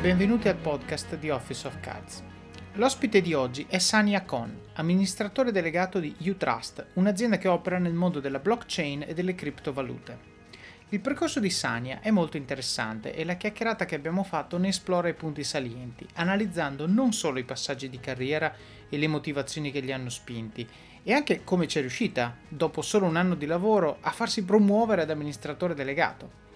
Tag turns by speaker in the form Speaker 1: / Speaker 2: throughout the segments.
Speaker 1: benvenuti al podcast di Office of Cards. L'ospite di oggi è Sania Khan, amministratore delegato di Utrust, un'azienda che opera nel mondo della blockchain e delle criptovalute. Il percorso di Sania è molto interessante e la chiacchierata che abbiamo fatto ne esplora i punti salienti, analizzando non solo i passaggi di carriera e le motivazioni che li hanno spinti, e anche come ci è riuscita, dopo solo un anno di lavoro, a farsi promuovere ad amministratore delegato.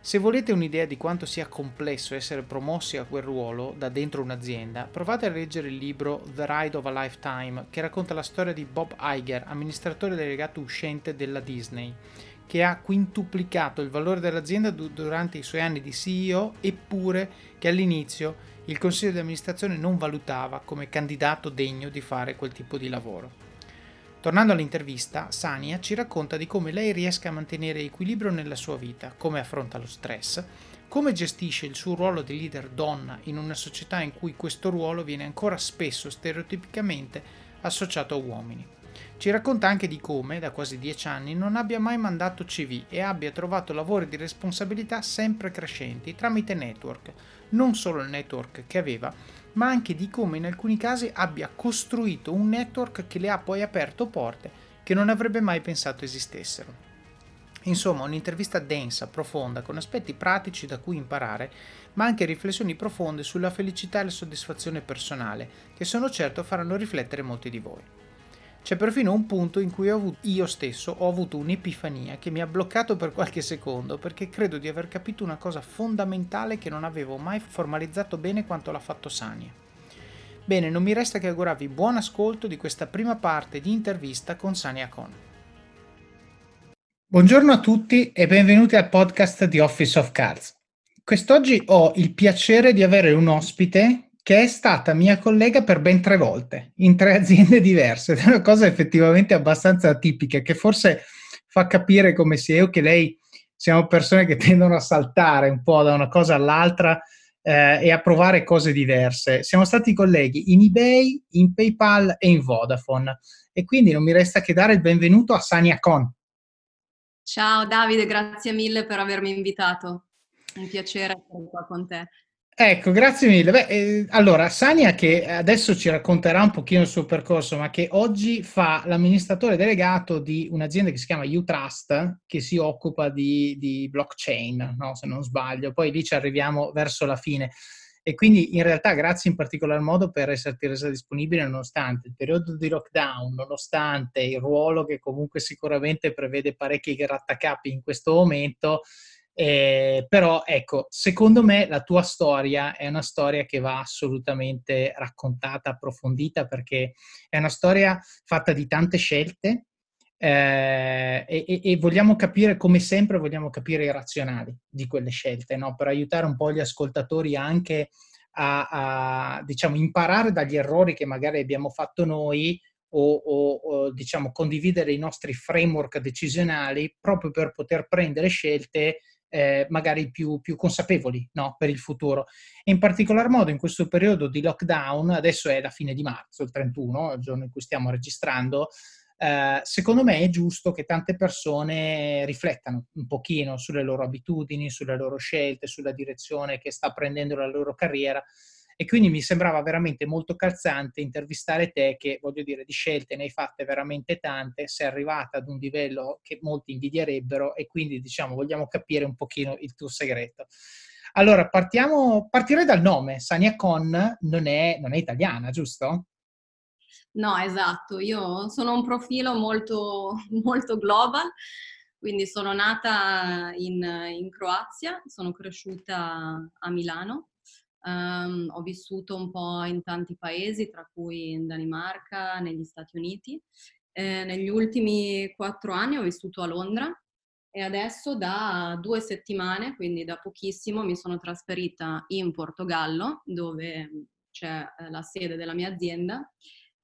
Speaker 1: Se volete un'idea di quanto sia complesso essere promossi a quel ruolo da dentro un'azienda, provate a leggere il libro The Ride of a Lifetime, che racconta la storia di Bob Iger, amministratore delegato uscente della Disney, che ha quintuplicato il valore dell'azienda durante i suoi anni di CEO, eppure che all'inizio il consiglio di amministrazione non valutava come candidato degno di fare quel tipo di lavoro. Tornando all'intervista, Sania ci racconta di come lei riesca a mantenere equilibrio nella sua vita, come affronta lo stress, come gestisce il suo ruolo di leader donna in una società in cui questo ruolo viene ancora spesso stereotipicamente associato a uomini. Ci racconta anche di come, da quasi dieci anni, non abbia mai mandato CV e abbia trovato lavori di responsabilità sempre crescenti tramite network, non solo il network che aveva, ma anche di come in alcuni casi abbia costruito un network che le ha poi aperto porte che non avrebbe mai pensato esistessero. Insomma, un'intervista densa, profonda, con aspetti pratici da cui imparare, ma anche riflessioni profonde sulla felicità e la soddisfazione personale, che sono certo faranno riflettere molti di voi. C'è perfino un punto in cui avuto, io stesso ho avuto un'epifania che mi ha bloccato per qualche secondo perché credo di aver capito una cosa fondamentale che non avevo mai formalizzato bene quanto l'ha fatto Sania. Bene, non mi resta che augurarvi buon ascolto di questa prima parte di intervista con Sania Con. Buongiorno a tutti e benvenuti al podcast di Office of Cards. Quest'oggi ho il piacere di avere un ospite che è stata mia collega per ben tre volte in tre aziende diverse. È una cosa effettivamente abbastanza atipica che forse fa capire come sia io che lei siamo persone che tendono a saltare un po' da una cosa all'altra eh, e a provare cose diverse. Siamo stati colleghi in eBay, in PayPal e in Vodafone e quindi non mi resta che dare il benvenuto a Sania Con.
Speaker 2: Ciao Davide, grazie mille per avermi invitato. Un piacere essere qua con te.
Speaker 1: Ecco, grazie mille. Beh, eh, allora, Sania che adesso ci racconterà un pochino il suo percorso, ma che oggi fa l'amministratore delegato di un'azienda che si chiama Utrust, che si occupa di, di blockchain, no? se non sbaglio. Poi lì ci arriviamo verso la fine. E quindi in realtà grazie in particolar modo per esserti resa disponibile nonostante il periodo di lockdown, nonostante il ruolo che comunque sicuramente prevede parecchi grattacapi in questo momento eh, però ecco, secondo me la tua storia è una storia che va assolutamente raccontata, approfondita, perché è una storia fatta di tante scelte eh, e, e, vogliamo capire, come sempre, vogliamo capire i razionali di quelle scelte, no? per aiutare un po' gli ascoltatori anche a, a diciamo, imparare dagli errori che magari abbiamo fatto noi o, o, o, diciamo condividere i nostri framework decisionali proprio per poter prendere scelte eh, magari più, più consapevoli no? per il futuro. In particolar modo in questo periodo di lockdown, adesso è la fine di marzo, il 31, il giorno in cui stiamo registrando, eh, secondo me è giusto che tante persone riflettano un pochino sulle loro abitudini, sulle loro scelte, sulla direzione che sta prendendo la loro carriera e quindi mi sembrava veramente molto calzante intervistare te che, voglio dire, di scelte ne hai fatte veramente tante, sei arrivata ad un livello che molti invidierebbero e quindi, diciamo, vogliamo capire un pochino il tuo segreto. Allora, partiamo, partirei dal nome. Sania Con non è, non è italiana, giusto?
Speaker 2: No, esatto. Io sono un profilo molto, molto global, quindi sono nata in, in Croazia, sono cresciuta a Milano Um, ho vissuto un po' in tanti paesi, tra cui in Danimarca, negli Stati Uniti. Eh, negli ultimi quattro anni ho vissuto a Londra e adesso da due settimane, quindi da pochissimo, mi sono trasferita in Portogallo, dove c'è eh, la sede della mia azienda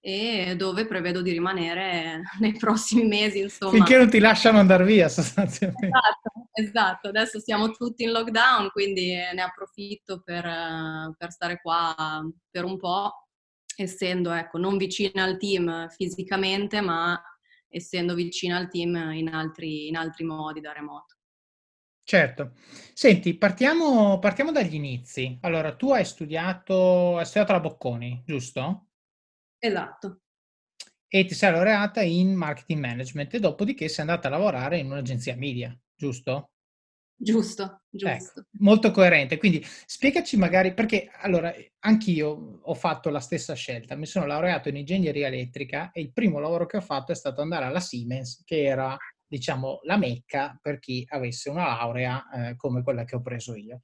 Speaker 2: e dove prevedo di rimanere nei prossimi mesi, insomma.
Speaker 1: Finché non ti lasciano andare via, sostanzialmente.
Speaker 2: Esatto, esatto. Adesso siamo tutti in lockdown, quindi ne approfitto per, per stare qua per un po', essendo, ecco, non vicina al team fisicamente, ma essendo vicina al team in altri, in altri modi da remoto.
Speaker 1: Certo. Senti, partiamo, partiamo dagli inizi. Allora, tu hai studiato, hai studiato la Bocconi, giusto?
Speaker 2: Esatto.
Speaker 1: E ti sei laureata in marketing management e dopodiché sei andata a lavorare in un'agenzia media, giusto?
Speaker 2: Giusto,
Speaker 1: Ecco,
Speaker 2: giusto.
Speaker 1: molto coerente. Quindi spiegaci magari perché allora anch'io ho fatto la stessa scelta. Mi sono laureato in ingegneria elettrica e il primo lavoro che ho fatto è stato andare alla Siemens, che era diciamo la mecca per chi avesse una laurea eh, come quella che ho preso io.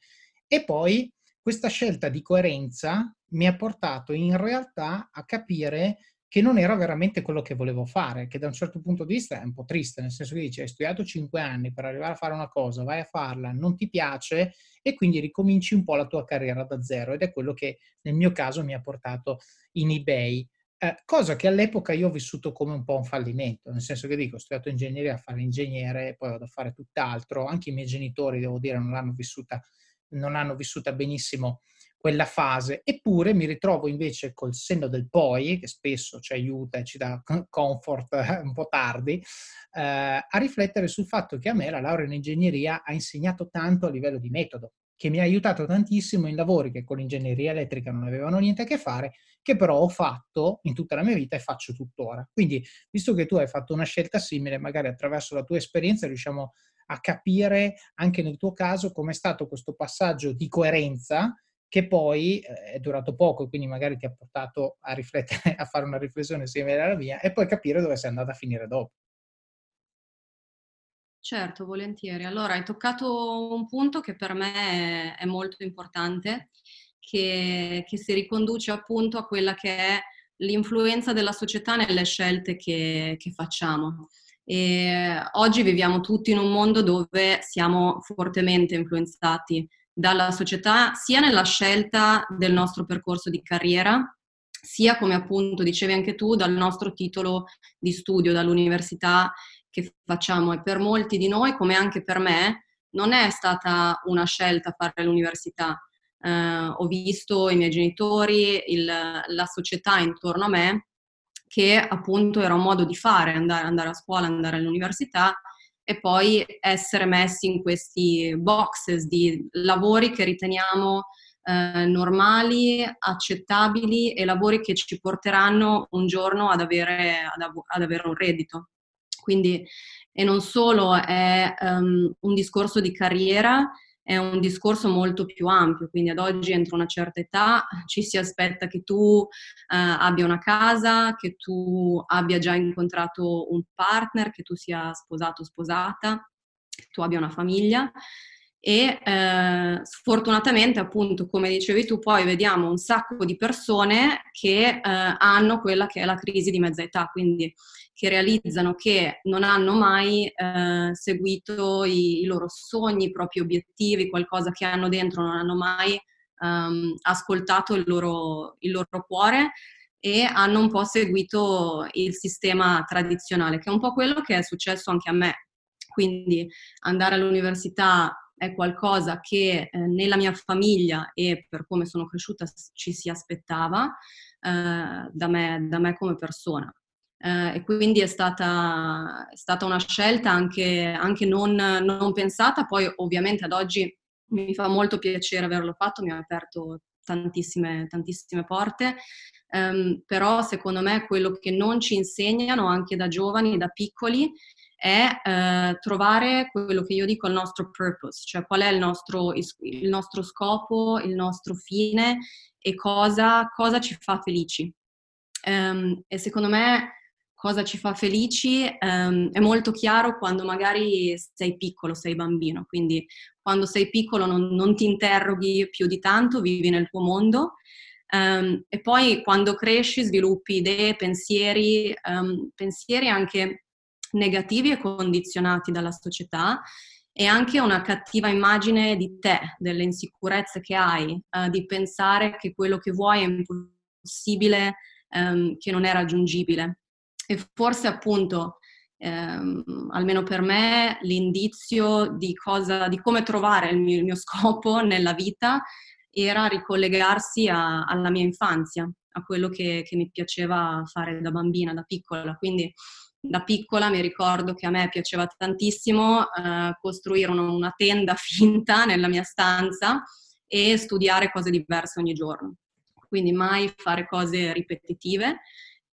Speaker 1: E poi questa scelta di coerenza mi ha portato in realtà a capire che non era veramente quello che volevo fare, che da un certo punto di vista è un po' triste, nel senso che dici hai studiato cinque anni per arrivare a fare una cosa, vai a farla, non ti piace e quindi ricominci un po' la tua carriera da zero ed è quello che nel mio caso mi ha portato in eBay. Eh, cosa che all'epoca io ho vissuto come un po' un fallimento, nel senso che dico, ho studiato ingegneria a fare l'ingegnere, poi vado a fare tutt'altro, anche i miei genitori, devo dire, non l'hanno vissuta, non hanno vissuta benissimo quella fase, eppure mi ritrovo invece col senno del poi, che spesso ci aiuta e ci dà comfort un po' tardi, eh, a riflettere sul fatto che a me la laurea in ingegneria ha insegnato tanto a livello di metodo, che mi ha aiutato tantissimo in lavori che con l'ingegneria elettrica non avevano niente a che fare, che però ho fatto in tutta la mia vita e faccio tuttora. Quindi, visto che tu hai fatto una scelta simile, magari attraverso la tua esperienza riusciamo a capire anche nel tuo caso com'è stato questo passaggio di coerenza che poi eh, è durato poco, quindi magari ti ha portato a riflettere, a fare una riflessione simile alla mia e poi capire dove sei andata a finire dopo.
Speaker 2: Certo, volentieri. Allora, hai toccato un punto che per me è molto importante, che, che si riconduce appunto a quella che è l'influenza della società nelle scelte che, che facciamo. E oggi viviamo tutti in un mondo dove siamo fortemente influenzati dalla società sia nella scelta del nostro percorso di carriera, sia come appunto dicevi anche tu, dal nostro titolo di studio, dall'università che facciamo. E per molti di noi, come anche per me, non è stata una scelta fare l'università. Eh, ho visto i miei genitori, il, la società intorno a me, che appunto era un modo di fare, andare, andare a scuola, andare all'università e poi essere messi in questi boxes di lavori che riteniamo eh, normali, accettabili e lavori che ci porteranno un giorno ad avere, ad, av- ad avere un reddito. Quindi, e non solo è um, un discorso di carriera, è un discorso molto più ampio, quindi ad oggi entro una certa età ci si aspetta che tu eh, abbia una casa, che tu abbia già incontrato un partner, che tu sia sposato o sposata, che tu abbia una famiglia e eh, sfortunatamente appunto come dicevi tu poi vediamo un sacco di persone che eh, hanno quella che è la crisi di mezza età, quindi che realizzano che non hanno mai eh, seguito i, i, loro sogni, i propri obiettivi, qualcosa che hanno dentro, non hanno mai ehm, ascoltato il loro, il loro cuore e hanno un po' seguito il sistema tradizionale, che è un po' quello che è successo anche a me. Quindi andare all'università è qualcosa che eh, nella mia famiglia e per come sono cresciuta ci si aspettava eh, da, me, da, me, come persona. Eh, e quindi è stata, è stata una scelta anche, anche non, non, pensata, poi ovviamente ad oggi mi fa molto piacere averlo fatto, mi ha aperto tantissime, tantissime porte, um, però secondo me quello che non ci insegnano anche da giovani, da piccoli, è eh, trovare quello che io dico il nostro purpose, cioè qual è il nostro, il nostro scopo, il nostro fine e cosa, cosa ci fa felici. Um, e secondo me cosa ci fa felici um, è molto chiaro quando magari sei piccolo, sei bambino, quindi quando sei piccolo non, non ti interroghi più di tanto, vivi nel tuo mondo. Um, e poi quando cresci sviluppi idee, pensieri, pensieri anche negativi e condizionati dalla società e anche una cattiva immagine di te, delle insicurezze che hai, eh, di pensare che quello che vuoi è impossibile, ehm, che non è raggiungibile. E forse appunto, ehm, almeno per me, l'indizio di, cosa, di come trovare il mio, il mio, scopo nella vita era ricollegarsi a, alla mia infanzia. a quello che, che mi piaceva fare da bambina, da piccola. Quindi da piccola mi ricordo che a me piaceva tantissimo eh, costruire una tenda finta nella mia stanza e studiare cose diverse ogni giorno. Quindi mai fare cose ripetitive.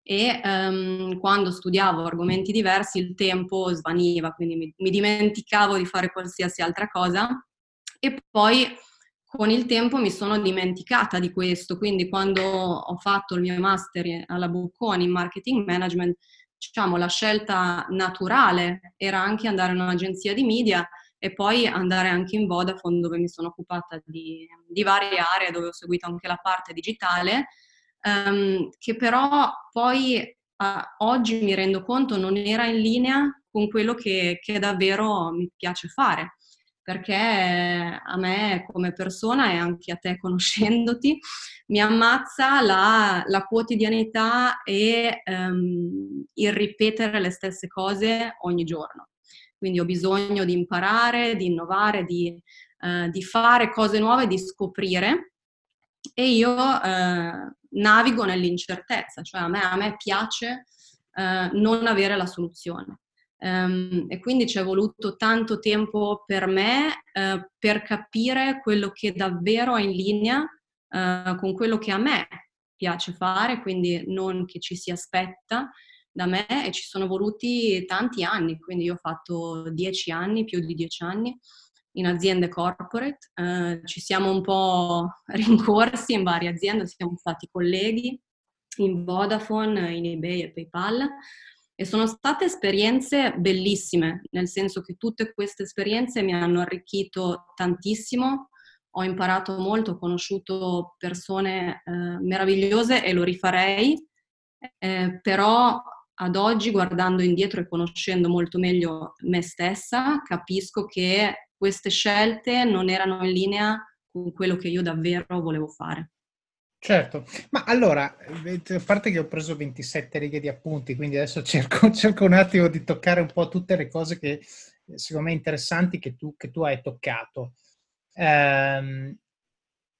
Speaker 2: E um, quando studiavo argomenti diversi il tempo svaniva, quindi mi, mi dimenticavo di fare qualsiasi altra cosa. E poi con il tempo mi sono dimenticata di questo, quindi quando ho fatto il mio master alla Bocconi in marketing management, diciamo la scelta naturale era anche andare in un'agenzia di media e poi andare anche in Vodafone dove mi sono occupata di, di varie aree, dove ho seguito anche la parte digitale, um, che però poi uh, oggi mi rendo conto non era in linea con quello che, che davvero mi piace fare perché a me come persona e anche a te conoscendoti mi ammazza la, la quotidianità e um, il ripetere le stesse cose ogni giorno. Quindi ho bisogno di imparare, di innovare, di, uh, di fare cose nuove, di scoprire e io uh, navigo nell'incertezza, cioè a me, a me piace uh, non avere la soluzione. Um, e quindi ci è voluto tanto tempo per me uh, per capire quello che davvero è in linea uh, con quello che a me piace fare, quindi non che ci si aspetta da me e ci sono voluti tanti anni, quindi io ho fatto dieci anni, più di dieci anni in aziende corporate, uh, ci siamo un po' rincorsi in varie aziende, siamo stati colleghi in Vodafone, in eBay e PayPal e sono state esperienze bellissime, nel senso che tutte queste esperienze mi hanno arricchito tantissimo, ho imparato molto, ho conosciuto persone eh, meravigliose e lo rifarei, eh, però ad oggi guardando indietro e conoscendo molto meglio me stessa, capisco che queste scelte non erano in linea con quello che io davvero volevo fare.
Speaker 1: Certo, ma allora, a parte che ho preso 27 righe di appunti, quindi adesso cerco, cerco un attimo di toccare un po' tutte le cose che secondo me interessanti che tu, che tu hai toccato. Ehm,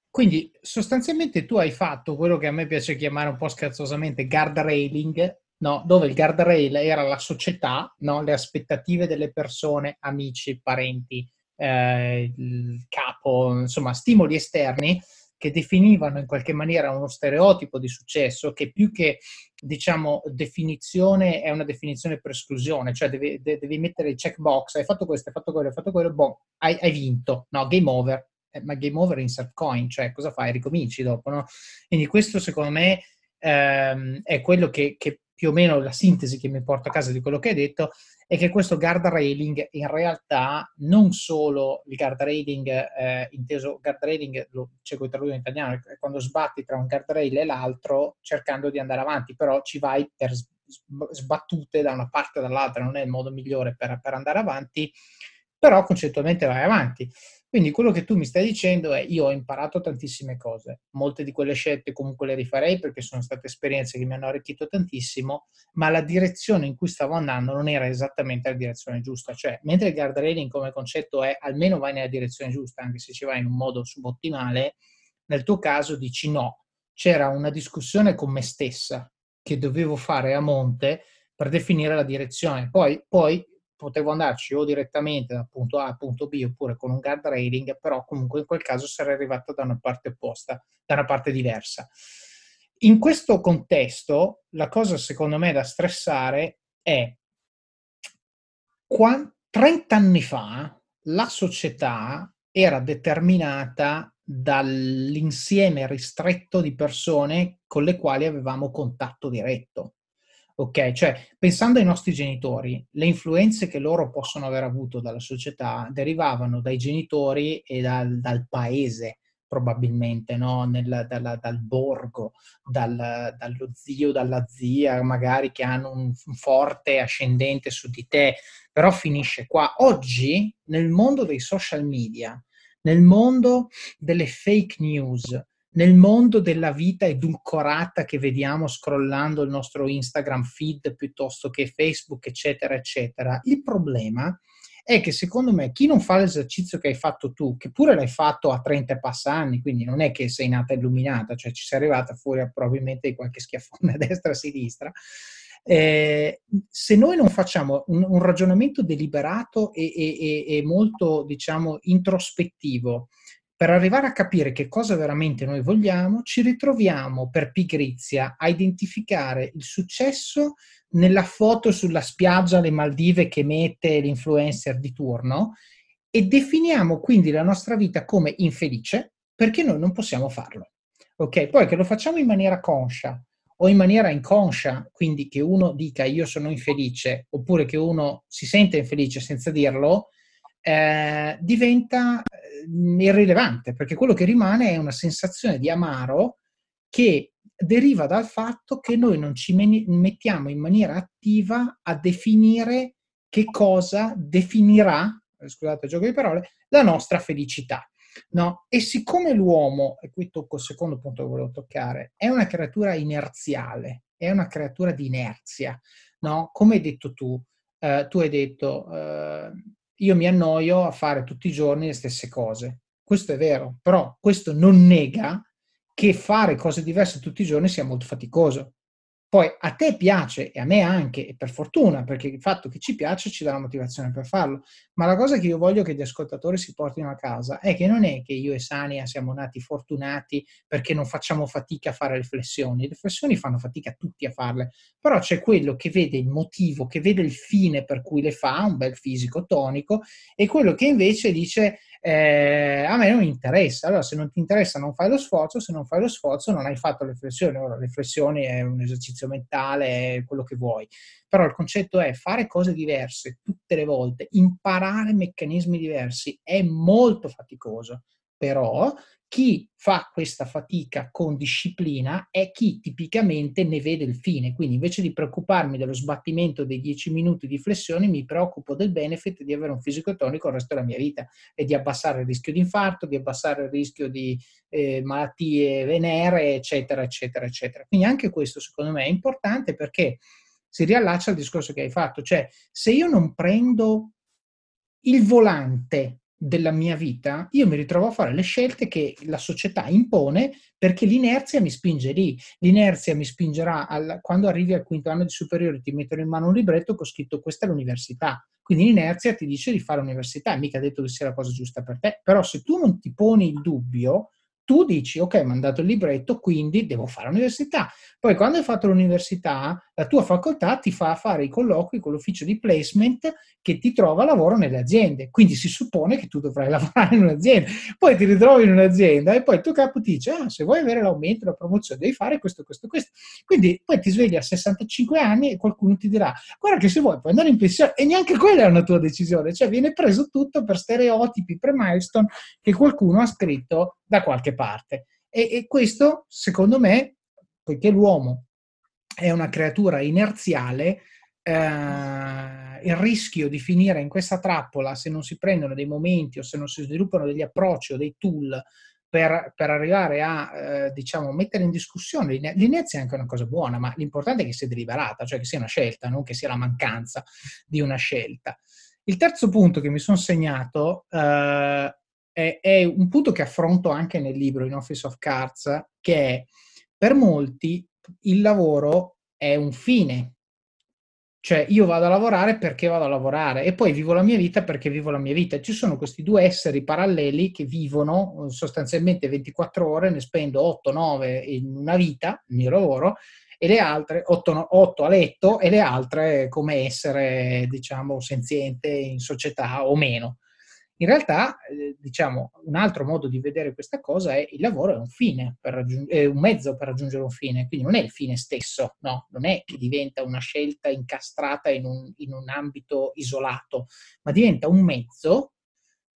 Speaker 1: quindi sostanzialmente tu hai fatto quello che a me piace chiamare un po' scherzosamente guardrailing, no? dove il guardrail era la società, no? le aspettative delle persone, amici, parenti, eh, il capo, insomma stimoli esterni che definivano in qualche maniera uno stereotipo di successo che più che diciamo definizione è una definizione per esclusione, cioè devi, devi mettere il checkbox, hai fatto questo, hai fatto quello, hai fatto quello, boh, hai, hai vinto, no, game over, eh, ma game over insert coin, cioè cosa fai? Ricominci dopo, no? Quindi questo secondo me ehm, è quello che, che più o meno la sintesi che mi porto a casa di quello che hai detto è che questo guardrailing in realtà non solo il guardrailing eh, inteso guardrailing lo cerco di tradurre in italiano è quando sbatti tra un guardrail e l'altro cercando di andare avanti però ci vai per sbattute da una parte o dall'altra non è il modo migliore per, per andare avanti però concettualmente vai avanti quindi quello che tu mi stai dicendo è io ho imparato tantissime cose, molte di quelle scelte comunque le rifarei perché sono state esperienze che mi hanno arricchito tantissimo, ma la direzione in cui stavo andando non era esattamente la direzione giusta, cioè mentre il guardrailing come concetto è almeno vai nella direzione giusta, anche se ci vai in un modo subottimale, nel tuo caso dici no, c'era una discussione con me stessa che dovevo fare a monte per definire la direzione, poi, poi potevo andarci o direttamente dal punto A al punto B oppure con un guard rating, però comunque in quel caso sarei arrivato da una parte opposta, da una parte diversa. In questo contesto, la cosa secondo me da stressare è quando, 30 anni fa la società era determinata dall'insieme ristretto di persone con le quali avevamo contatto diretto. Ok, cioè pensando ai nostri genitori, le influenze che loro possono aver avuto dalla società derivavano dai genitori e dal, dal paese, probabilmente, no? Nel, dalla, dal borgo, dal, dallo zio, dalla zia, magari che hanno un forte ascendente su di te, però finisce qua. Oggi, nel mondo dei social media, nel mondo delle fake news, nel mondo della vita edulcorata che vediamo scrollando il nostro Instagram feed piuttosto che Facebook, eccetera, eccetera. Il problema è che secondo me chi non fa l'esercizio che hai fatto tu, che pure l'hai fatto a 30 e passa anni, quindi non è che sei nata illuminata, cioè ci sei arrivata fuori probabilmente di qualche schiaffone a destra e a sinistra, eh, se noi non facciamo un, un ragionamento deliberato e, e, e, molto, diciamo, introspettivo per arrivare a capire che cosa veramente noi vogliamo, ci ritroviamo per pigrizia a identificare il successo nella foto sulla spiaggia alle Maldive che mette l'influencer di turno e definiamo quindi la nostra vita come infelice perché noi non possiamo farlo. Ok, poi che lo facciamo in maniera conscia o in maniera inconscia, quindi che uno dica io sono infelice, oppure che uno si sente infelice senza dirlo, eh, diventa eh, irrilevante, perché quello che rimane è una sensazione di amaro che deriva dal fatto che noi non ci mettiamo in maniera attiva a definire che cosa definirà, scusate il gioco di parole, la nostra felicità. No? E siccome l'uomo, e qui tocco il secondo punto che volevo toccare, è una creatura inerziale, è una creatura di inerzia, no? Come hai detto tu, eh, tu hai detto, eh, io mi annoio a fare tutti i giorni le stesse cose. Questo è vero, però questo non nega che fare cose diverse tutti i giorni sia molto faticoso. Poi a te piace e a me anche, e per fortuna, perché il fatto che ci piace ci dà la motivazione per farlo. Ma la cosa che io voglio che gli ascoltatori si portino a casa è che non è che io e Sania siamo nati fortunati perché non facciamo fatica a fare riflessioni. Le riflessioni fanno fatica tutti a farle, però c'è quello che vede il motivo, che vede il fine per cui le fa, un bel fisico tonico, e quello che invece dice eh, a me non interessa. Allora, se non ti interessa, non fai lo sforzo, se non fai lo sforzo, non hai fatto le riflessioni. Ora, le riflessioni è un esercizio mentale, è quello che vuoi. Però il concetto è fare cose diverse tutte le volte, imparare meccanismi diversi è molto faticoso. Però chi fa questa fatica con disciplina è chi tipicamente ne vede il fine. Quindi invece di preoccuparmi dello sbattimento dei 10 minuti di flessione, mi preoccupo del benefit di avere un fisico tonico il resto della mia vita e di abbassare il rischio di infarto, di abbassare il rischio di eh, malattie venere, eccetera, eccetera, eccetera. Quindi anche questo secondo me è importante perché si riallaccia al discorso che hai fatto, cioè se io non prendo il volante della mia vita, io mi ritrovo a fare le scelte che la società impone perché l'inerzia mi spinge lì. L'inerzia mi spingerà al, quando arrivi al quinto anno di superiore, ti mettono in mano un libretto che ho scritto questa è l'università. Quindi l'inerzia ti dice di fare l'università, mica detto che sia la cosa giusta per te. Però se tu non ti poni il dubbio, tu dici, ok, mi hanno dato il libretto, quindi devo fare l'università. Poi quando hai fatto l'università, la tua facoltà ti fa fare i colloqui con l'ufficio di placement che ti trova lavoro nelle aziende. Quindi si suppone che tu dovrai lavorare in un'azienda. Poi ti ritrovi in un'azienda e poi il tuo capo ti dice, ah, se vuoi avere l'aumento, la promozione, devi fare questo, questo, questo. Quindi poi ti svegli a 65 anni e qualcuno ti dirà, guarda che se vuoi puoi andare in pensione e neanche quella è una tua decisione. Cioè viene preso tutto per stereotipi pre-milestone che qualcuno ha scritto da qualche parte. E, e questo, secondo me, poiché l'uomo è una creatura inerziale, eh, il rischio di finire in questa trappola se non si prendono dei momenti o se non si sviluppano degli approcci o dei tool per, per arrivare a eh, diciamo, mettere in discussione l'inerzia è anche una cosa buona, ma l'importante è che sia deliberata, cioè che sia una scelta, non che sia la mancanza di una scelta. Il terzo punto che mi sono segnato eh, è, è, un punto che affronto anche nel libro In Office of Cards, che è per molti il lavoro è un fine. Cioè io vado a lavorare perché vado a lavorare e poi vivo la mia vita perché vivo la mia vita. Ci sono questi due esseri paralleli che vivono eh, sostanzialmente 24 ore, ne spendo 8-9 in una vita, il mio lavoro, e le altre 8, 8 a letto e le altre come essere, diciamo, senziente in società o meno. In realtà, eh, diciamo, un altro modo di vedere questa cosa è il lavoro è un fine, raggiung- è un mezzo per raggiungere un fine, quindi non è il fine stesso, no, non è che diventa una scelta incastrata in un, in un ambito isolato, ma diventa un mezzo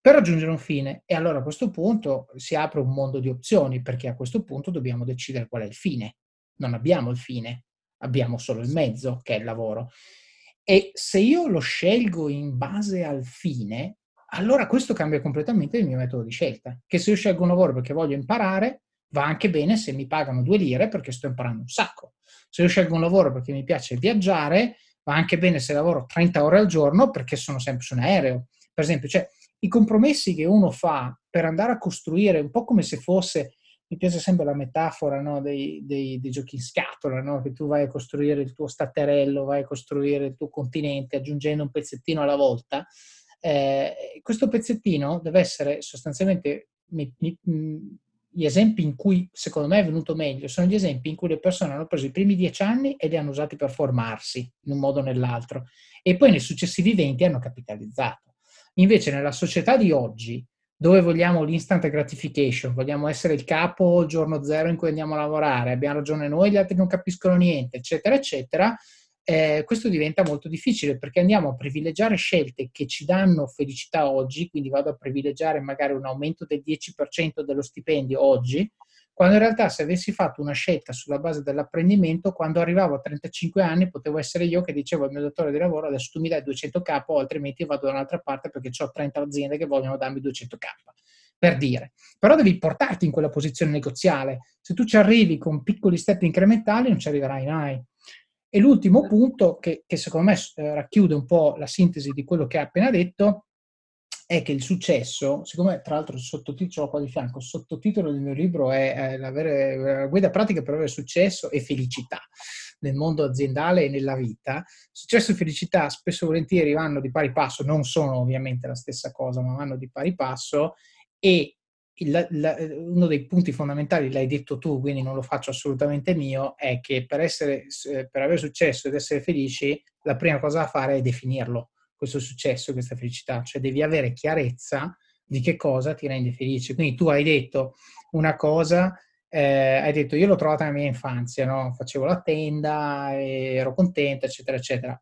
Speaker 1: per raggiungere un fine. E allora a questo punto si apre un mondo di opzioni, perché a questo punto dobbiamo decidere qual è il fine. Non abbiamo il fine, abbiamo solo il mezzo, che è il lavoro. E se io lo scelgo in base al fine, allora questo cambia completamente il mio metodo di scelta. Che se io scelgo un lavoro perché voglio imparare, va anche bene se mi pagano due lire perché sto imparando un sacco. Se io scelgo un lavoro perché mi piace viaggiare, va anche bene se lavoro 30 ore al giorno perché sono sempre su un aereo. Per esempio, cioè, i compromessi che uno fa per andare a costruire, un po' come se fosse, mi piace sempre la metafora no, dei, dei, dei, giochi in scatola, no? che tu vai a costruire il tuo statterello, vai a costruire il tuo continente aggiungendo un pezzettino alla volta. Eh, questo pezzettino deve essere sostanzialmente mi, mi, gli esempi in cui secondo me è venuto meglio sono gli esempi in cui le persone hanno preso i primi dieci anni e li hanno usati per formarsi in un modo o nell'altro e poi nei successivi venti hanno capitalizzato. Invece nella società di oggi, dove vogliamo l'instant gratification, vogliamo essere il capo giorno zero in cui andiamo a lavorare, abbiamo ragione noi, gli altri non capiscono niente, eccetera, eccetera, eh, questo diventa molto difficile perché andiamo a privilegiare scelte che ci danno felicità oggi, quindi vado a privilegiare magari un aumento del 10% dello stipendio oggi, quando in realtà se avessi fatto una scelta sulla base dell'apprendimento, quando arrivavo a 35 anni potevo essere io che dicevo al mio datore di lavoro adesso tu mi dai 200k o altrimenti vado da un'altra parte perché ho 30 aziende che vogliono darmi 200k per dire. Però devi portarti in quella posizione negoziale. Se tu ci arrivi con piccoli step incrementali non ci arriverai mai. E l'ultimo punto, che, che secondo me eh, racchiude un po' la sintesi di quello che hai appena detto, è che il successo, siccome tra l'altro il sottotitolo qua di fianco, il sottotitolo del mio libro è, la, guida pratica per avere successo e felicità nel mondo aziendale e nella vita. Successo e felicità spesso e volentieri vanno di pari passo, non sono ovviamente la stessa cosa, ma vanno di pari passo e il, la, uno dei punti fondamentali, l'hai detto tu, quindi non lo faccio assolutamente mio, è che per, essere, per avere successo ed essere felici, la prima cosa da fare è definirlo, questo successo, questa felicità, cioè devi avere chiarezza di che cosa ti rende felice. Quindi tu hai detto una cosa, eh, hai detto io l'ho trovata nella mia infanzia, no? facevo la tenda, ero contenta, eccetera, eccetera.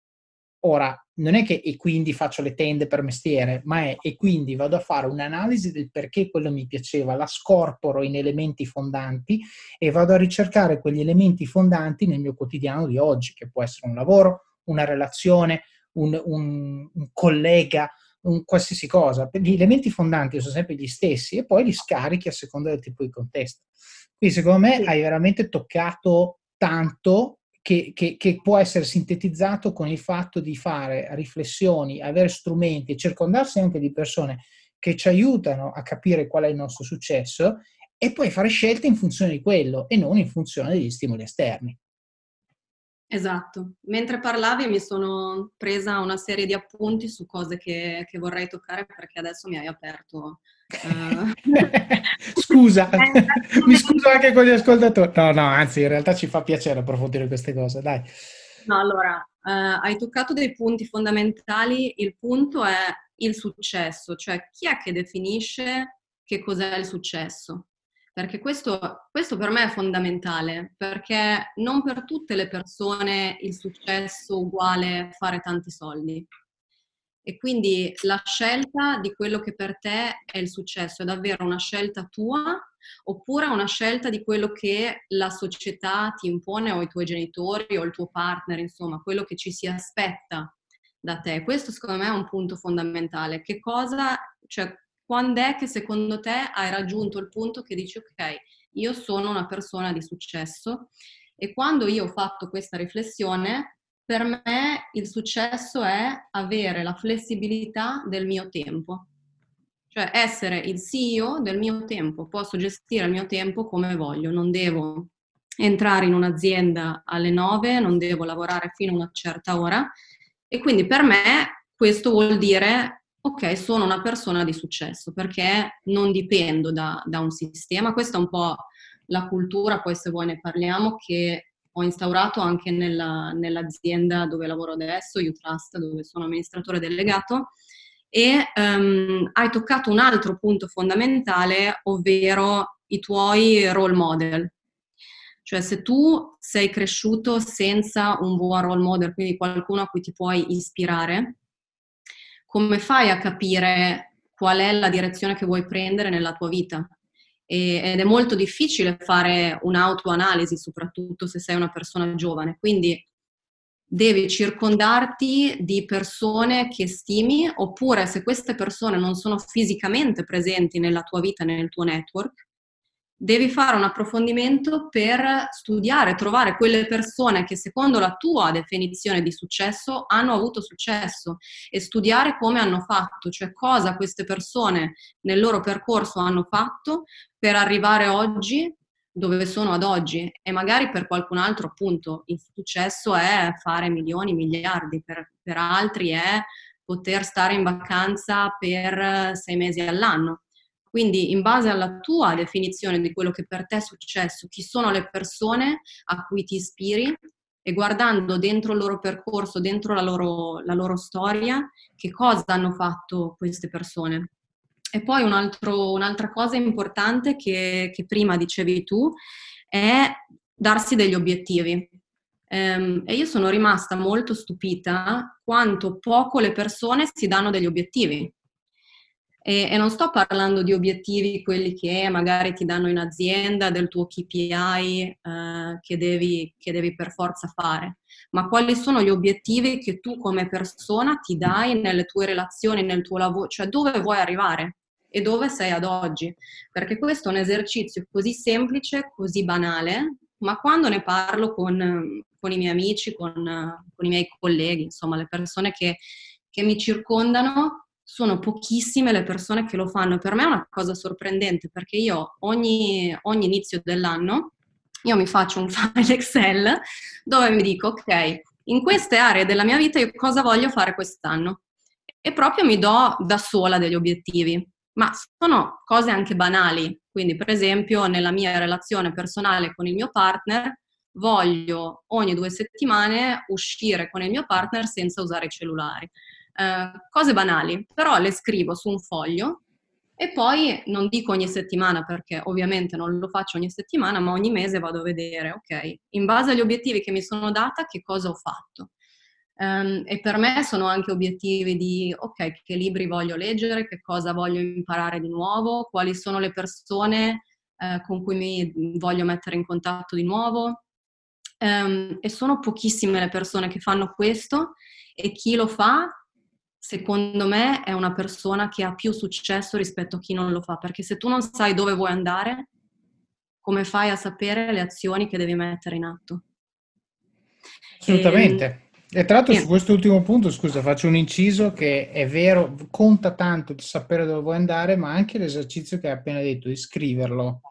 Speaker 1: Ora, non è che e quindi faccio le tende per mestiere, ma è e quindi vado a fare un'analisi del perché quello mi piaceva, la scorporo in elementi fondanti e vado a ricercare quegli elementi fondanti nel mio quotidiano di oggi, che può essere un lavoro, una relazione, un, un, un collega, un qualsiasi cosa. Gli elementi fondanti sono sempre gli stessi e poi li scarichi a seconda del tipo di contesto. Quindi secondo me hai veramente toccato tanto che, che, che, può essere sintetizzato con il fatto di fare riflessioni, avere strumenti e circondarsi anche di persone che ci aiutano a capire qual è il nostro successo e poi fare scelte in funzione di quello e non in funzione degli stimoli esterni.
Speaker 2: Esatto, mentre parlavi mi sono presa una serie di appunti su cose che, che vorrei toccare perché adesso mi hai aperto
Speaker 1: Uh... Scusa, mi scuso anche con gli ascoltatori. No, no, anzi, in realtà ci fa piacere approfondire queste cose, dai.
Speaker 2: No, allora, uh, hai toccato dei punti fondamentali. Il punto è il successo, cioè chi è che definisce che cos'è il successo? Perché questo, questo per me è fondamentale, perché non per tutte le persone il successo uguale fare tanti soldi. E quindi la scelta di quello che per te è il successo è davvero una scelta tua oppure una scelta di quello che la società ti impone o i tuoi genitori o il tuo partner, insomma, quello che ci si aspetta da te. Questo secondo me è un punto fondamentale. Che cosa, cioè, quando è che secondo te hai raggiunto il punto che dici ok, io sono una persona di successo e quando io ho fatto questa riflessione Per me il successo è avere la flessibilità del mio tempo, cioè essere il CEO del mio tempo, posso gestire il mio tempo come voglio, non devo entrare in un'azienda alle 9, non devo lavorare fino a una certa ora. E quindi per me questo vuol dire ok, sono una persona di successo perché non dipendo da, da un sistema, questa è un po' la cultura, poi se vuoi ne parliamo, che ho instaurato anche nella, nell'azienda dove lavoro adesso, Utrust, dove sono amministratore delegato, e um, hai toccato un altro punto fondamentale, ovvero i tuoi role model. Cioè se tu sei cresciuto senza un buon role model, quindi qualcuno a cui ti puoi ispirare, come fai a capire qual è la direzione che vuoi prendere nella tua vita? Ed è molto difficile fare un'autoanalisi, soprattutto se sei una persona giovane. Quindi devi circondarti di persone che stimi, oppure se queste persone non sono fisicamente presenti nella tua vita, nel tuo network, devi fare un approfondimento per studiare, trovare quelle persone che secondo la tua definizione di successo hanno avuto successo e studiare come hanno fatto, cioè cosa queste persone nel loro percorso hanno fatto per arrivare oggi dove sono ad oggi. E magari per qualcun altro appunto il successo è fare milioni, miliardi, per, per altri è poter stare in vacanza per sei mesi all'anno quindi in base alla tua definizione di quello che per te è successo, chi sono le persone a cui ti ispiri e guardando dentro il loro percorso, dentro la loro, la loro storia, che cosa hanno fatto queste persone. E poi un altro, un'altra cosa importante che, che, prima dicevi tu è darsi degli obiettivi. Um, e io sono rimasta molto stupita quanto poco le persone si danno degli obiettivi. E, e, non sto parlando di obiettivi, quelli che magari ti danno in azienda, del tuo KPI eh, che, devi, che devi per forza fare, ma quali sono gli obiettivi che tu come persona ti dai nelle tue relazioni, nel tuo lavoro, cioè dove vuoi arrivare e dove sei ad oggi. Perché questo è un esercizio così semplice, così banale, ma quando ne parlo con, con i miei amici, con, con, i miei colleghi, insomma le persone che, che mi circondano, sono pochissime le persone che lo fanno. Per me è una cosa sorprendente perché io ogni, ogni inizio dell'anno io mi faccio un file Excel dove mi dico ok, in queste aree della mia vita io cosa voglio fare quest'anno? E proprio mi do da sola degli obiettivi, ma sono cose anche banali. Quindi, per esempio, nella mia relazione personale con il mio partner, voglio ogni due settimane uscire con il mio partner senza usare i cellulari. Eh, cose banali, però le scrivo su un foglio e poi non dico ogni settimana perché ovviamente non lo faccio ogni settimana, ma ogni mese vado a vedere, ok, in base agli obiettivi che mi sono data, che cosa ho fatto. Um, e per me sono anche obiettivi di, ok, che libri voglio leggere, che cosa voglio imparare di nuovo, quali sono le persone uh, con cui mi voglio mettere in contatto di nuovo. Um, e sono pochissime le persone che fanno questo e chi lo fa secondo me è una persona che ha più successo rispetto a chi non lo fa, perché se tu non sai dove vuoi andare, come fai a sapere le azioni che devi mettere in atto?
Speaker 1: Assolutamente. E, ehm, e tra l'altro sì. su questo ultimo punto, scusa, faccio un inciso che è vero, conta tanto di sapere dove vuoi andare, ma anche l'esercizio che hai appena detto, di scriverlo,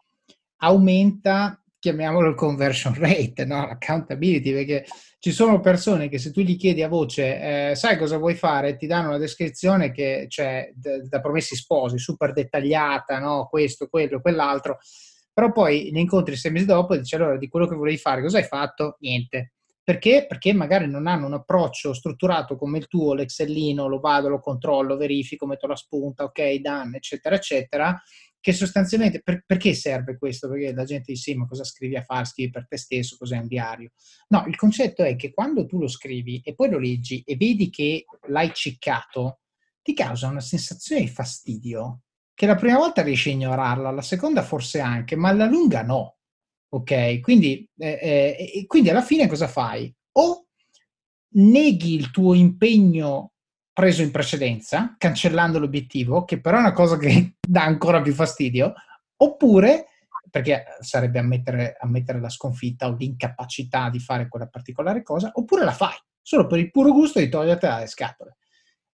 Speaker 1: aumenta, chiamiamolo il conversion rate, no? l'accountability, perché ci sono persone che se tu gli chiedi a voce, eh, sai cosa vuoi fare, ti danno una descrizione che c'è cioè, da promessi sposi, super dettagliata, no? questo, quello, quell'altro, però poi ne incontri sei mesi dopo e dici allora di quello che volevi fare, cosa hai fatto? Niente. Perché? Perché magari non hanno un approccio strutturato come il tuo, l'Excellino, lo vado, lo controllo, verifico, metto la spunta, ok, done, eccetera, eccetera, che sostanzialmente, per, perché serve questo? Perché la gente dice sì, ma cosa scrivi a fare? Scrivi per te stesso, cos'è un diario? No, il concetto è che quando tu lo scrivi e poi lo leggi e vedi che l'hai ciccato, ti causa una sensazione di fastidio che la prima volta riesci a ignorarla, la seconda forse anche, ma alla lunga no. Ok? Quindi, eh, eh, quindi alla fine cosa fai? O neghi il tuo impegno preso in precedenza, cancellando l'obiettivo, che però è una cosa che dà ancora più fastidio, oppure perché sarebbe ammettere, ammettere la sconfitta o l'incapacità di fare quella particolare cosa, oppure la fai solo per il puro gusto di toglierti dalle scatole.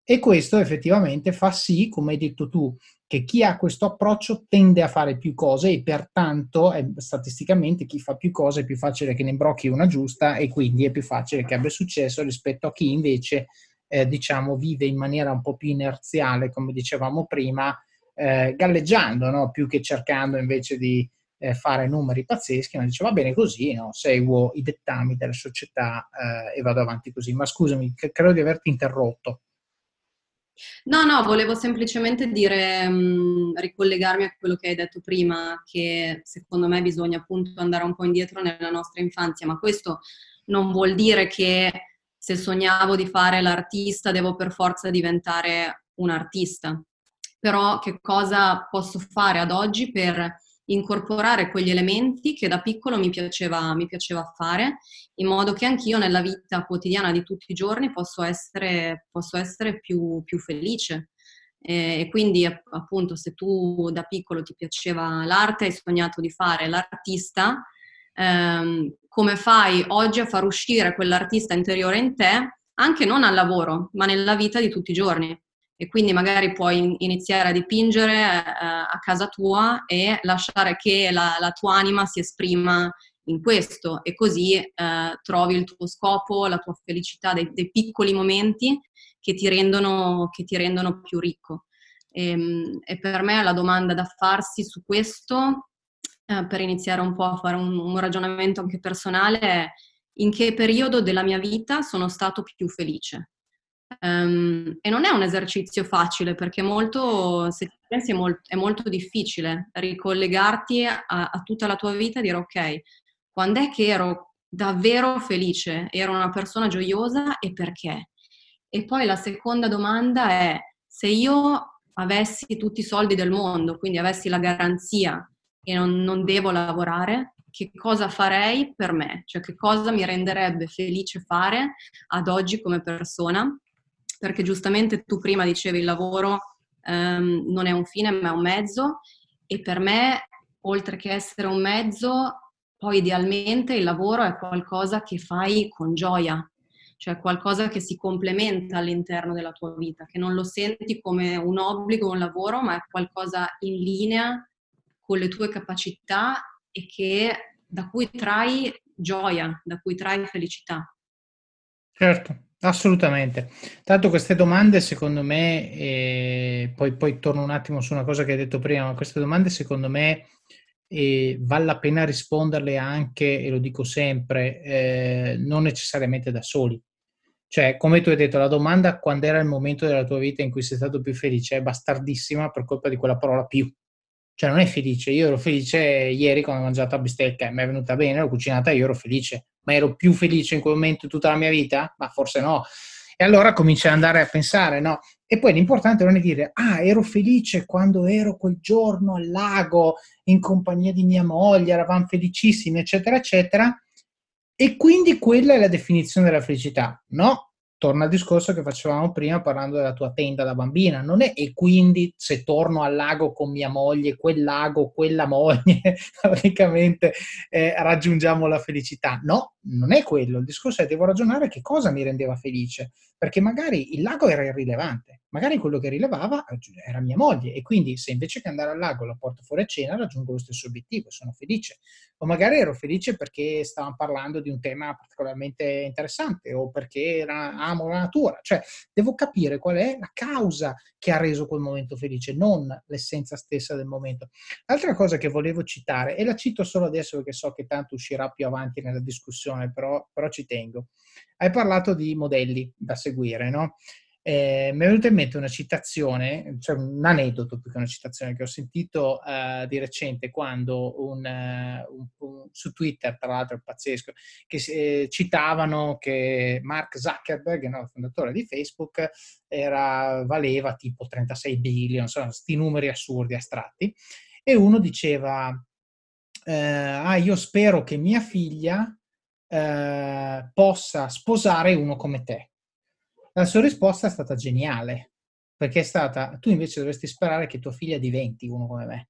Speaker 1: E questo effettivamente fa sì, come hai detto tu, che chi ha questo approccio tende a fare più cose e pertanto eh, statisticamente chi fa più cose è più facile che ne brocchi una giusta e quindi è più facile che abbia successo rispetto a chi invece eh, diciamo vive in maniera un po' più inerziale come dicevamo prima eh, galleggiando no? più che cercando invece di eh, fare numeri pazzeschi ma dice va bene così no? seguo i dettami della società eh, e vado avanti così ma scusami credo di averti interrotto
Speaker 2: No, no, volevo semplicemente dire, mh, ricollegarmi a quello che hai detto prima, che secondo me bisogna appunto andare un po' indietro nella nostra infanzia, ma questo non vuol dire che se sognavo di fare l'artista devo per forza diventare un artista. Però che cosa posso fare ad oggi per incorporare quegli elementi che da piccolo mi piaceva, mi piaceva fare, in modo che anch'io nella vita quotidiana di tutti i giorni posso essere, posso essere più, più felice. E quindi appunto se tu da piccolo ti piaceva l'arte, hai sognato di fare l'artista, ehm, come fai oggi a far uscire quell'artista interiore in te, anche non al lavoro, ma nella vita di tutti i giorni? e quindi magari puoi iniziare a dipingere eh, a casa tua e lasciare che la, la, tua anima si esprima in questo e così eh, trovi il tuo scopo, la tua felicità, dei, dei piccoli momenti che ti rendono, che ti rendono più ricco. E, ehm, e, per me la domanda da farsi su questo, eh, per iniziare un po' a fare un, un ragionamento anche personale, è in che periodo della mia vita sono stato più felice Um, e non è un esercizio facile perché molto, se ci pensi, è, molt, è molto difficile ricollegarti a, a, tutta la tua vita e dire ok, quando è che ero davvero felice, ero una persona gioiosa e perché? E poi la seconda domanda è se io avessi tutti i soldi del mondo, quindi avessi la garanzia e non, non devo lavorare, che cosa farei per me? Cioè che cosa mi renderebbe felice fare ad oggi come persona? perché giustamente tu prima dicevi il lavoro um, non è un fine ma è un mezzo e per me, oltre che essere un mezzo, poi idealmente il lavoro è qualcosa che fai con gioia, cioè qualcosa che si complementa all'interno della tua vita, che non lo senti come un obbligo, un lavoro, ma è qualcosa in linea con le tue capacità e che, da cui trai gioia, da cui trai felicità.
Speaker 1: Certo, Assolutamente. Tanto queste domande, secondo me, eh, poi, poi, torno un attimo su una cosa che hai detto prima, ma queste domande, secondo me, eh, vale la pena risponderle anche, e lo dico sempre, eh, non necessariamente da soli. Cioè, come tu hai detto, la domanda quando era il momento della tua vita in cui sei stato più felice è bastardissima per colpa di quella parola più. Cioè, non è felice. Io ero felice ieri quando ho mangiato la bistecca, mi è venuta bene, l'ho cucinata, io ero felice ma ero più felice in quel momento tutta la mia vita? Ma forse no. E allora cominciai ad andare a pensare, no? E poi l'importante non è dire, ah, ero felice quando ero quel giorno al lago in compagnia di mia moglie, eravamo felicissimi, eccetera, eccetera. E quindi quella è la definizione della felicità. No, torna al discorso che facevamo prima parlando della tua tenda da bambina, non è e quindi se torno al lago con mia moglie, quel lago, quella moglie, praticamente eh, raggiungiamo la felicità. No, non è quello, il discorso è devo ragionare che cosa mi rendeva felice, perché magari il lago era irrilevante, magari quello che rilevava eh, era mia moglie e quindi se invece che andare al lago la porto fuori a cena raggiungo lo stesso obiettivo, sono felice. O magari ero felice perché stavamo parlando di un tema particolarmente interessante o perché era, amo la natura, cioè devo capire qual è la causa che ha reso quel momento felice, non l'essenza stessa del momento. L'altra cosa che volevo citare, e la cito solo adesso perché so che tanto uscirà più avanti nella discussione, però, però ci tengo. Hai parlato di modelli da seguire, no? Eh, mi è venuta in mente una citazione, cioè un aneddoto più che una citazione che ho sentito uh, di recente quando un, uh, un, un, su Twitter, tra l'altro è pazzesco, che eh, citavano che Mark Zuckerberg, no, il fondatore di Facebook, era, valeva tipo 36 billion, insomma, questi numeri assurdi, astratti, e uno diceva, eh, ah, io spero che mia figlia eh, possa sposare uno come te. La sua risposta è stata geniale, perché è stata, tu invece dovresti sperare che tua figlia diventi uno come me.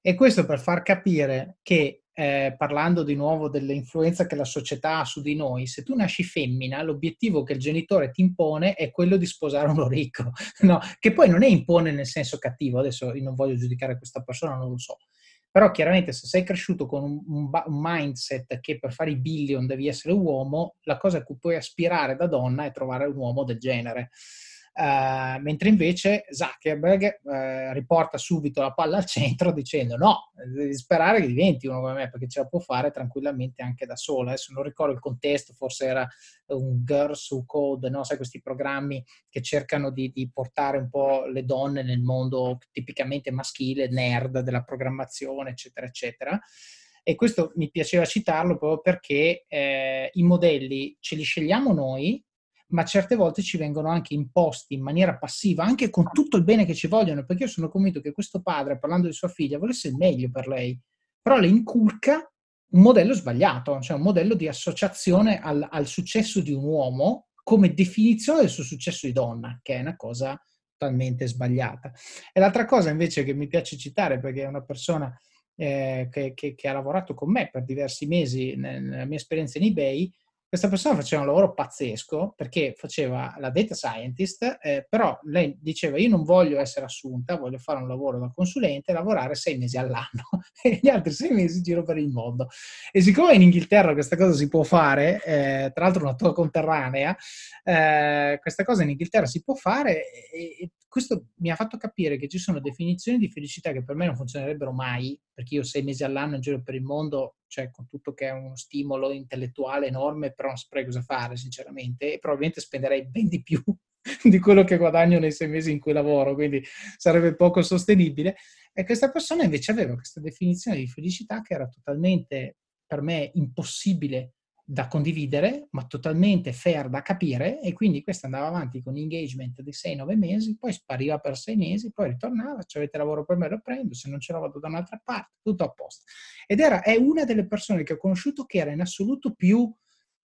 Speaker 1: E questo per far capire che eh, parlando di nuovo dell'influenza che la società ha su di noi, se tu nasci femmina, l'obiettivo che il genitore ti impone è quello di sposare uno ricco, no? che poi non è impone nel senso cattivo, adesso io non voglio giudicare questa persona, non lo so, però chiaramente se sei cresciuto con un, un, un, mindset che per fare i billion devi essere uomo, la cosa a cui puoi aspirare da donna è trovare un uomo del genere. Uh, mentre invece Zuckerberg uh, riporta subito la palla al centro dicendo no, devi sperare che diventi uno come me perché ce la può fare tranquillamente anche da sola. Adesso non ricordo il contesto, forse era un Girls Who Code, no? sai questi programmi che cercano di, di, portare un po' le donne nel mondo tipicamente maschile, nerd della programmazione, eccetera, eccetera. E questo mi piaceva citarlo proprio perché eh, i modelli ce li scegliamo noi, ma certe volte ci vengono anche imposti in maniera passiva, anche con tutto il bene che ci vogliono, perché io sono convinto che questo padre, parlando di sua figlia, volesse il meglio per lei, però le inculca un modello sbagliato, cioè un modello di associazione al, al successo di un uomo come definizione del suo successo di donna, che è una cosa totalmente sbagliata. E l'altra cosa invece che mi piace citare, perché è una persona eh, che, che, che, ha lavorato con me per diversi mesi nella mia esperienza in eBay, questa persona faceva un lavoro pazzesco perché faceva la data scientist, eh, però lei diceva io non voglio essere assunta, voglio fare un lavoro da consulente e lavorare sei mesi all'anno e gli altri sei mesi giro per il mondo. E siccome in Inghilterra questa cosa si può fare, eh, tra l'altro una tua conterranea, eh, questa cosa in Inghilterra si può fare e, e questo mi ha fatto capire che ci sono definizioni di felicità che per me non funzionerebbero mai, perché io sei mesi all'anno in giro per il mondo, cioè con tutto che è uno stimolo intellettuale enorme, però non saprei cosa fare sinceramente e probabilmente spenderei ben di più di quello che guadagno nei sei mesi in cui lavoro, quindi sarebbe poco sostenibile. E questa persona invece aveva questa definizione di felicità che era totalmente per me impossibile da condividere, ma totalmente fair da capire e quindi questa andava avanti con engagement di 6-9 mesi, poi spariva per 6 mesi, poi ritornava, se avete lavoro per me lo prendo, se non ce la vado da un'altra parte, tutto a posto. Ed era, è una delle persone che ho conosciuto che era in assoluto più,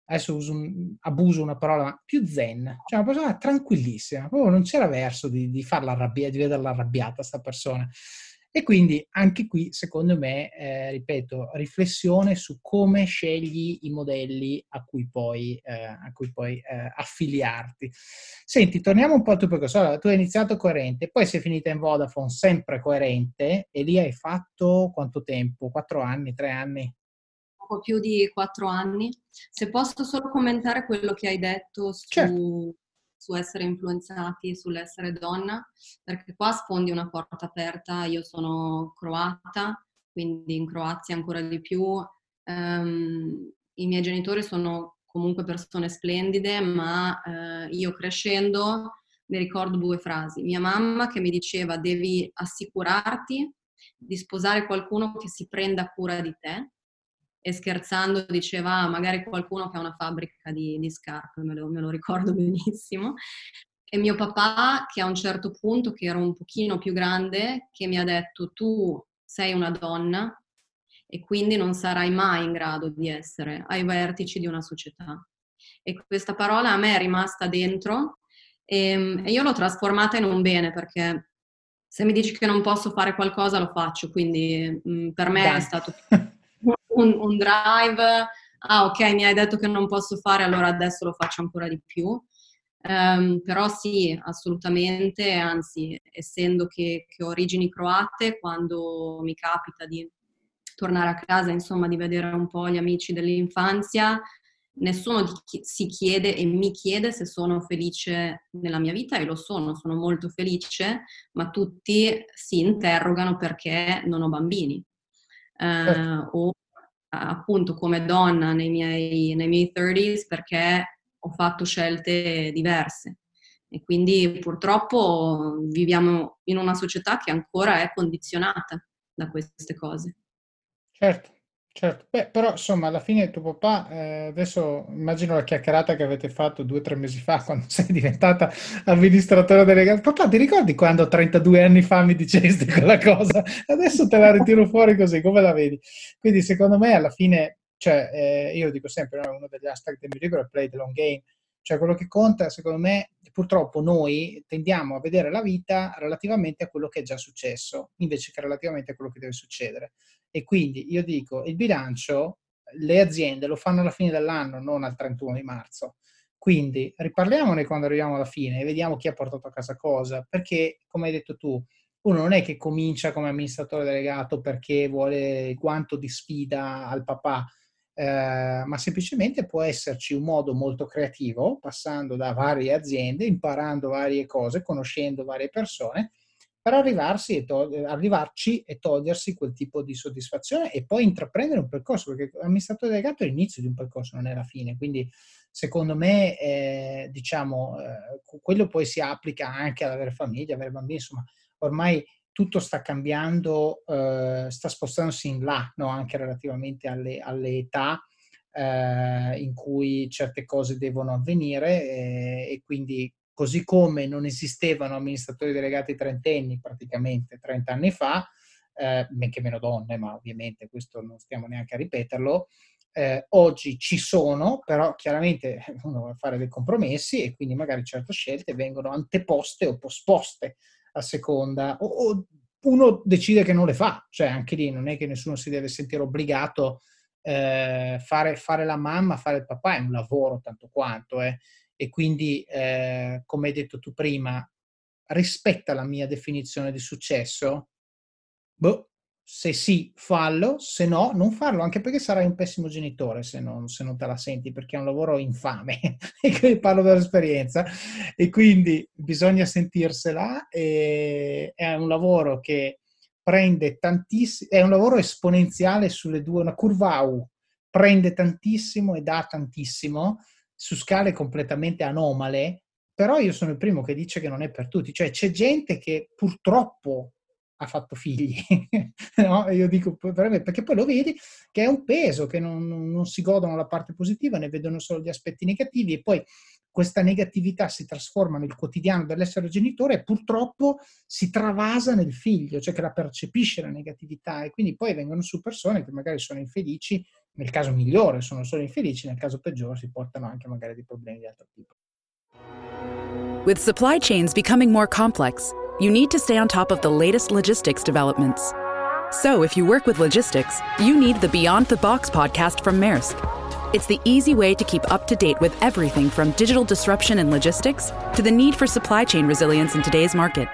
Speaker 1: adesso uso un, abuso una parola, più zen, cioè una persona tranquillissima, proprio non c'era verso di, di farla arrabbiata, di vederla arrabbiata sta persona. E quindi anche qui, secondo me, eh, ripeto, riflessione su come scegli i modelli a cui poi, eh, a cui poi eh, affiliarti. Senti, torniamo un po' al tuo percorso. Allora, tu hai iniziato coerente, poi sei finita in Vodafone sempre coerente e lì hai fatto quanto tempo? Quattro anni, tre anni?
Speaker 2: Poco più di quattro anni. Se posso solo commentare quello che hai detto su... Certo su essere influenzati, sull'essere donna, perché qua sfondi una porta aperta. Io sono croata, quindi in Croazia ancora di più. Um, I miei genitori sono comunque persone splendide, ma uh, io crescendo mi ricordo due frasi. Mia mamma che mi diceva devi assicurarti di sposare qualcuno che si prenda cura di te, e scherzando diceva ah, magari qualcuno che ha una fabbrica di, di scarpe, me lo, me lo, ricordo benissimo. E mio papà che a un certo punto, che era un pochino più grande, che mi ha detto tu sei una donna e quindi non sarai mai in grado di essere ai vertici di una società. E questa parola a me è rimasta dentro e, ehm, e io l'ho trasformata in un bene perché se mi dici che non posso fare qualcosa lo faccio, quindi mh, mm, per me Dai. è stato un, un drive, ah ok mi hai detto che non posso fare, allora adesso lo faccio ancora di più. Um, però sì, assolutamente, anzi, essendo che, che, ho origini croate, quando mi capita di tornare a casa, insomma, di vedere un po' gli amici dell'infanzia, nessuno si chiede e mi chiede se sono felice nella mia vita e lo sono, sono molto felice, ma tutti si interrogano perché non ho bambini. Uh, o appunto come donna nei miei, nei miei 30s perché ho fatto scelte diverse. E quindi purtroppo viviamo in una società che ancora è condizionata da queste cose.
Speaker 1: Certo, certo. Beh, però insomma, alla fine tuo papà, eh, adesso immagino la chiacchierata che avete fatto due o tre mesi fa quando sei diventata amministratore delegato. Papà, ti ricordi quando 32 anni fa mi dicesti quella cosa? Adesso te la ritiro fuori così, come la vedi? Quindi secondo me alla fine, cioè, eh, io dico sempre, no, uno degli hashtag del mio libro è play the long game cioè quello che conta, secondo me, purtroppo noi tendiamo a vedere la vita relativamente a quello che è già successo, invece che relativamente a quello che deve succedere. E quindi io dico, il bilancio, le aziende lo fanno alla fine dell'anno, non al 31 di marzo. Quindi riparliamone quando arriviamo alla fine e vediamo chi ha portato a casa cosa, perché come hai detto tu, uno non è che comincia come amministratore delegato perché vuole il guanto di sfida al papà, eh, ma semplicemente può esserci un modo molto creativo, passando da varie aziende, imparando varie cose, conoscendo varie persone, per arrivarsi e to- arrivarci e togliersi quel tipo di soddisfazione e poi intraprendere un percorso, perché l'amministratore delegato è l'inizio di un percorso, non è la fine. Quindi secondo me, eh, diciamo, eh, quello poi si applica anche ad avere famiglia, avere bambini, insomma, ormai tutto sta cambiando, eh, sta spostandosi in là, no? anche relativamente alle, alle età eh, in cui certe cose devono avvenire eh, e quindi così come non esistevano amministratori delegati trentenni praticamente 30 anni fa, eh, men che meno donne, ma ovviamente questo non stiamo neanche a ripeterlo, eh, oggi ci sono, però chiaramente uno deve fare dei compromessi e quindi magari certe scelte vengono anteposte o posposte a seconda, o, o, uno decide che non le fa, cioè anche lì non è che nessuno si deve sentire obbligato eh, fare, fare, la mamma, fare il papà è un lavoro tanto quanto, eh, e quindi eh, come hai detto tu prima, rispetta la mia definizione di successo? Boh, se sì, fallo, se no, non farlo, anche perché sarai un pessimo genitore se non, se non te la senti, perché è un lavoro infame, e parlo dall'esperienza, e quindi bisogna sentirsela, e è un lavoro che prende tantissimo, è un lavoro esponenziale sulle due, una curva U, prende tantissimo e dà tantissimo, su scale completamente anomale, però io sono il primo che dice che non è per tutti, cioè c'è gente che purtroppo ha fatto figli. no? Io dico perché poi lo vedi che è un peso, che non, non, si godono la parte positiva, ne vedono solo gli aspetti negativi e poi questa negatività si trasforma nel quotidiano dell'essere genitore e purtroppo si travasa nel figlio, cioè che la percepisce la negatività e quindi poi vengono su persone che magari sono infelici, nel caso migliore sono solo infelici, nel caso peggiore si portano anche magari dei problemi di altro tipo.
Speaker 3: With supply chains becoming more complex, you need to stay on top of the latest logistics developments. So, if you work with logistics, you need the Beyond the Box podcast from Maersk. It's the easy way to keep up to date with everything from digital disruption in logistics to the need for supply chain resilience in today's market.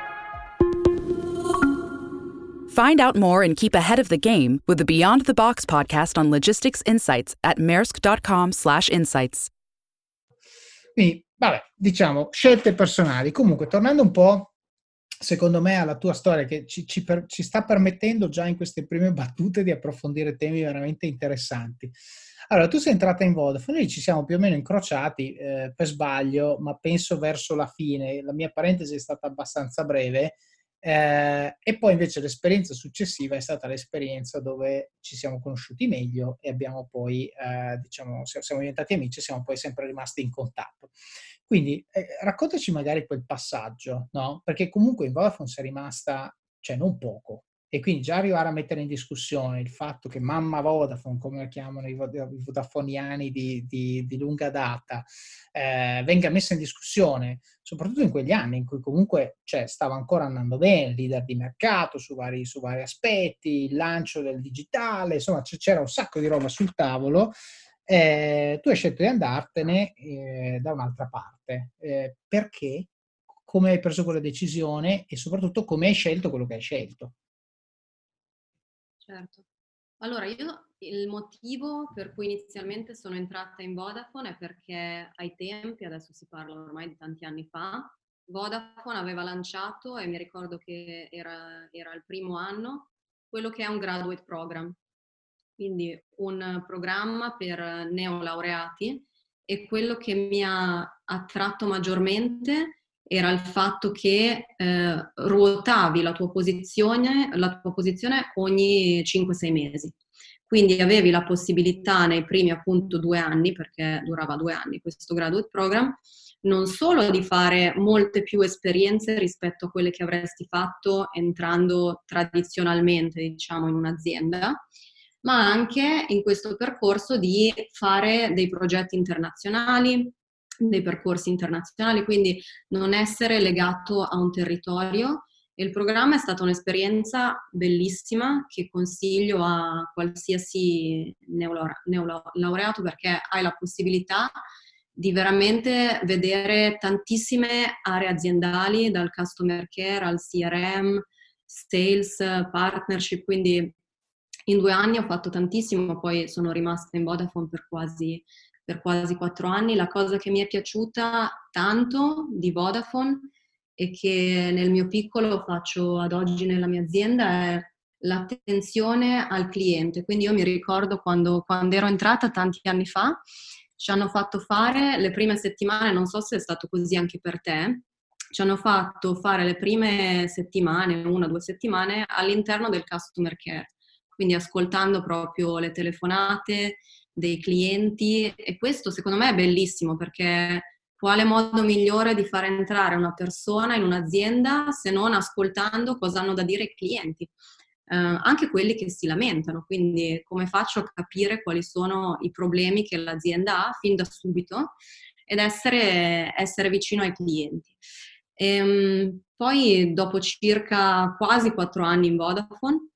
Speaker 3: Find out more and keep ahead of the game with the Beyond the Box podcast on logistics insights at maersk.com/insights.
Speaker 1: Quindi, vabbè, diciamo, scelte personali. Comunque, tornando un po' secondo me alla tua storia che ci, ci, per, ci, sta permettendo già in queste prime battute di approfondire temi veramente interessanti. Allora, tu sei entrata in Vodafone, noi ci siamo più o meno incrociati eh, per sbaglio, ma penso verso la fine. La mia parentesi è stata abbastanza breve. Eh, e poi invece l'esperienza successiva è stata l'esperienza dove ci siamo conosciuti meglio e abbiamo poi, eh, diciamo, siamo diventati amici e siamo poi sempre rimasti in contatto. Quindi eh, raccontaci magari quel passaggio, no? Perché comunque in Vodafone sei rimasta, cioè non poco, e quindi già arrivare a mettere in discussione il fatto che mamma Vodafone, come la chiamano i vodafoniani di, di, di lunga data, eh, venga messa in discussione, soprattutto in quegli anni in cui comunque cioè, stava ancora andando bene, leader di mercato su vari, su vari aspetti, il lancio del digitale, insomma c'era un sacco di roba sul tavolo eh, tu hai scelto di andartene eh, da un'altra parte. Eh, perché? Come hai preso quella decisione e soprattutto come hai scelto quello che hai scelto?
Speaker 2: Certo. Allora, io il motivo per cui inizialmente sono entrata in Vodafone è perché ai tempi, adesso si parla ormai di tanti anni fa, Vodafone aveva lanciato, e mi ricordo che era, era il primo anno, quello che è un graduate program, quindi un programma per neolaureati e quello che mi ha attratto maggiormente era il fatto che eh, ruotavi la tua, posizione, la tua posizione ogni 5-6 mesi. Quindi avevi la possibilità nei primi appunto due anni, perché durava due anni questo graduate program, non solo di fare molte più esperienze rispetto a quelle che avresti fatto entrando tradizionalmente, diciamo, in un'azienda, ma anche in questo percorso di fare dei progetti internazionali, dei percorsi internazionali, quindi non essere legato a un territorio. Il programma è stata un'esperienza bellissima che consiglio a qualsiasi neolaureato perché hai la possibilità di veramente vedere tantissime aree aziendali, dal customer care al CRM, sales, partnership, quindi in due anni ho fatto tantissimo, poi sono rimasta in Vodafone per quasi, per quasi quattro anni. La cosa che mi è piaciuta tanto di Vodafone e che nel mio piccolo faccio ad oggi nella mia azienda è l'attenzione al cliente. Quindi io mi ricordo quando, quando ero entrata tanti anni fa, ci hanno fatto fare le prime settimane, non so se è stato così anche per te, ci hanno fatto fare le prime settimane, una o due settimane, all'interno del customer care, quindi ascoltando proprio le telefonate dei clienti e questo secondo me è bellissimo perché quale modo migliore di far entrare una persona in un'azienda se non ascoltando cosa hanno da dire i clienti? Eh, anche quelli che si lamentano, quindi come faccio a capire quali sono i problemi che l'azienda ha fin da subito ed essere, essere vicino ai clienti. E, ehm, poi dopo circa quasi quattro anni in Vodafone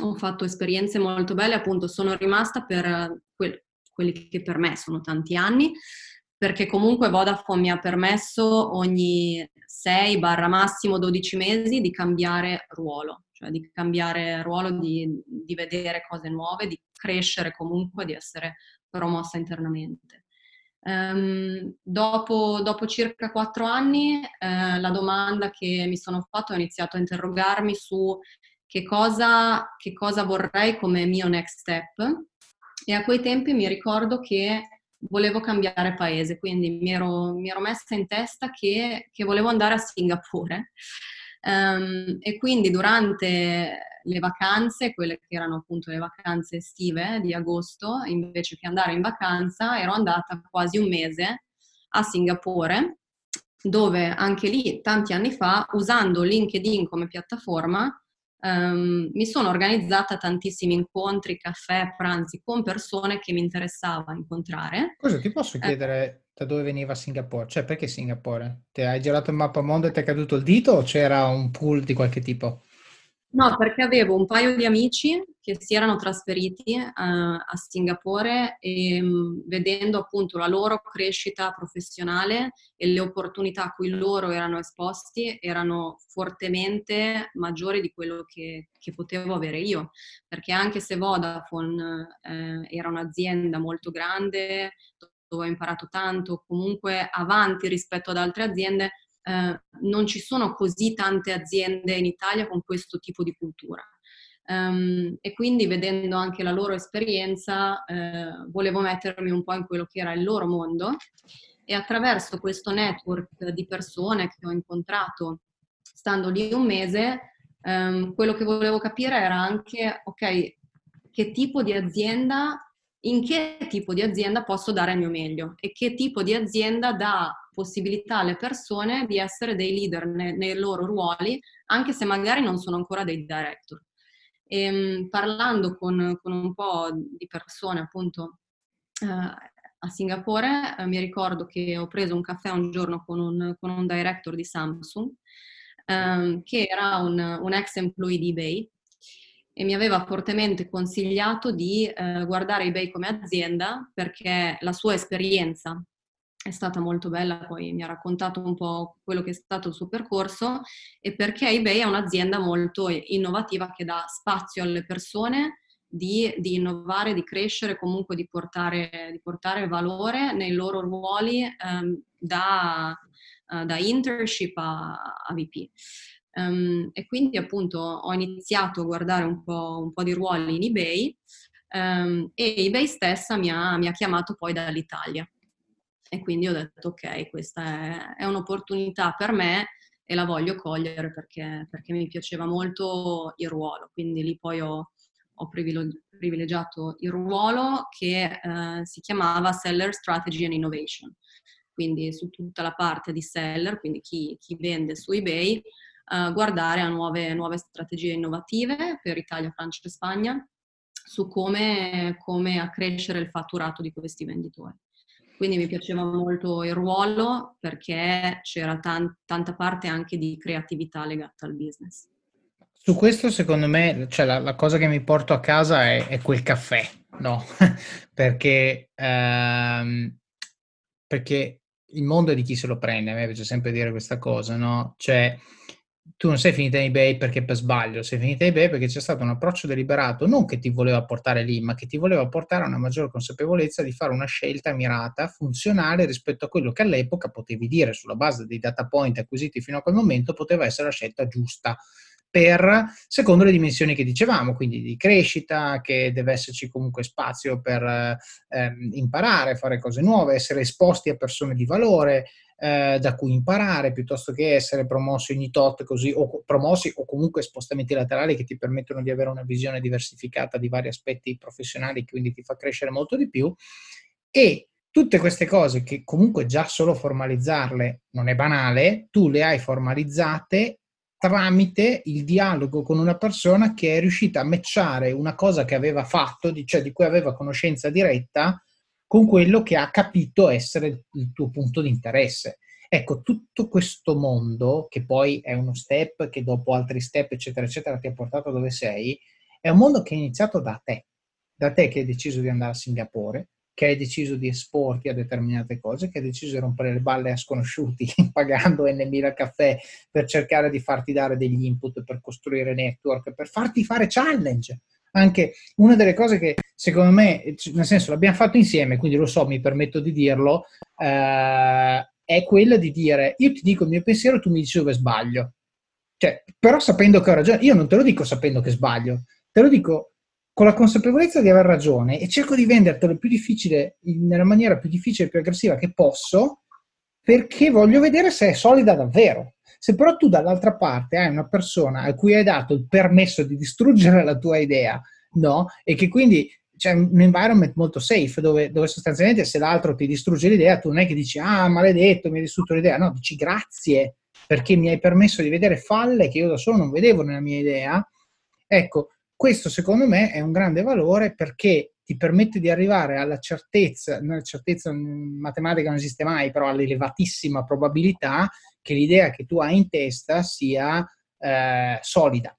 Speaker 2: ho fatto esperienze molto belle, appunto sono rimasta per que- quelli che per me sono tanti anni, perché comunque Vodafone mi ha permesso ogni 6 barra massimo 12 mesi di cambiare ruolo, cioè di cambiare ruolo, di, di vedere cose nuove, di crescere comunque, di essere promossa internamente. Um, dopo, dopo, circa quattro anni eh, la domanda che mi sono fatto ho iniziato a interrogarmi su che cosa, che cosa vorrei come mio next step e a quei tempi mi ricordo che volevo cambiare paese, quindi mi ero, mi ero messa in testa che, che, volevo andare a Singapore. Um, e quindi durante le vacanze, quelle che erano appunto le vacanze estive di agosto, invece che andare in vacanza, ero andata quasi un mese a Singapore, dove anche lì tanti anni fa, usando LinkedIn come piattaforma, Um, mi sono organizzata tantissimi incontri, caffè, pranzi con persone che mi interessava incontrare.
Speaker 1: Cosa ti posso eh. chiedere eh. da dove veniva Singapore? Cioè, perché Singapore? Ti hai girato il mappa mondo e ti è caduto il dito o c'era un pool di qualche tipo?
Speaker 2: No, perché avevo un paio di amici che si erano trasferiti uh, a Singapore e um, vedendo appunto la loro crescita professionale e le opportunità a cui loro erano esposti erano fortemente maggiori di quello che, che potevo avere io. Perché anche se Vodafone uh, era un'azienda molto grande, dove ho imparato tanto, comunque avanti rispetto ad altre aziende, eh, non ci sono così tante aziende in Italia con questo tipo di cultura. Um, e quindi vedendo anche la loro esperienza eh, volevo mettermi un po' in quello che era il loro mondo e attraverso questo network di persone che ho incontrato stando lì un mese, um, quello che volevo capire era anche, ok, che tipo di azienda, in che tipo di azienda posso dare il mio meglio e che tipo di azienda dà possibilità alle persone di essere dei leader ne, nei loro ruoli, anche se magari non sono ancora dei director. E, ehm, parlando con, con, un po' di persone appunto eh, a Singapore, eh, mi ricordo che ho preso un caffè un giorno con un, con un director di Samsung, eh, che era un, un ex employee di eBay, e mi aveva fortemente consigliato di eh, guardare eBay come azienda perché la sua esperienza è stata molto bella, poi mi ha raccontato un po' quello che è stato il suo percorso e perché eBay è un'azienda molto innovativa che dà spazio alle persone di, di innovare, di crescere, comunque di portare, di portare valore nei loro ruoli um, da, uh, da, internship a, a VP. Um, ehm, e quindi appunto ho iniziato a guardare un po', un po di ruoli in eBay um, e eBay stessa mi ha, mi ha chiamato poi dall'Italia e quindi ho detto ok, questa è, è un'opportunità per me e la voglio cogliere perché, perché, mi piaceva molto il ruolo. Quindi lì poi ho, ho privilegiato il ruolo che eh, si chiamava Seller Strategy and Innovation. Quindi su tutta la parte di seller, quindi chi, chi vende su eBay, eh, guardare a nuove, nuove, strategie innovative per Italia, Francia e Spagna su come, come accrescere il fatturato di questi venditori. Quindi mi piaceva molto il ruolo perché c'era tan- tanta parte anche di creatività legata al business.
Speaker 1: Su questo, secondo me, cioè la, la cosa che mi porto a casa è, è quel caffè, no? perché, ehm, perché il mondo è di chi se lo prende, a me piace sempre dire questa cosa, no? Cioè, tu non sei finita in eBay perché per sbaglio, sei finita in eBay perché c'è stato un approccio deliberato, non che ti voleva portare lì, ma che ti voleva portare a una maggiore consapevolezza di fare una scelta mirata, funzionale rispetto a quello che all'epoca potevi dire sulla base dei data point acquisiti fino a quel momento poteva essere la scelta giusta per, secondo le dimensioni che dicevamo, quindi di crescita, che deve esserci comunque spazio per eh, imparare, fare cose nuove, essere esposti a persone di valore, eh, da cui imparare piuttosto che essere promossi ogni tot così o promossi o comunque spostamenti laterali che ti permettono di avere una visione diversificata di vari aspetti professionali quindi ti fa crescere molto di più. E tutte queste cose che comunque già solo formalizzarle non è banale tu le hai formalizzate tramite il dialogo con una persona che è riuscita a matchare una cosa che aveva fatto, cioè di cui aveva conoscenza diretta, con quello che ha capito essere il tuo punto di interesse. Ecco, tutto questo mondo, che poi è uno step, che dopo altri step, eccetera, eccetera, ti ha portato dove sei, è un mondo che è iniziato da te, da te che hai deciso di andare a Singapore, che hai deciso di esporti a determinate cose, che hai deciso di rompere le balle a sconosciuti pagando N mila caffè per cercare di farti dare degli input, per costruire network, per farti fare challenge anche una delle cose che secondo me, nel senso l'abbiamo fatto insieme, quindi lo so, mi permetto di dirlo, eh, è quella di dire io ti dico il mio pensiero, tu mi dici dove sbaglio. Cioè, però sapendo che ho ragione, io non te lo dico sapendo che sbaglio, te lo dico con la consapevolezza di aver ragione e cerco di vendertelo più difficile, nella maniera più difficile e più aggressiva che posso, perché voglio vedere se è solida davvero. Se però tu dall'altra parte hai una persona a cui hai dato il permesso di distruggere la tua idea, no? E che quindi c'è un environment molto safe dove, dove, sostanzialmente se l'altro ti distrugge l'idea, tu non è che dici ah maledetto mi hai distrutto l'idea, no, dici grazie perché mi hai permesso di vedere falle che io da solo non vedevo nella mia idea. Ecco, questo secondo me è un grande valore perché ti permette di arrivare alla certezza, certezza matematica non esiste mai, però all'elevatissima probabilità che l'idea che tu hai in testa sia eh, solida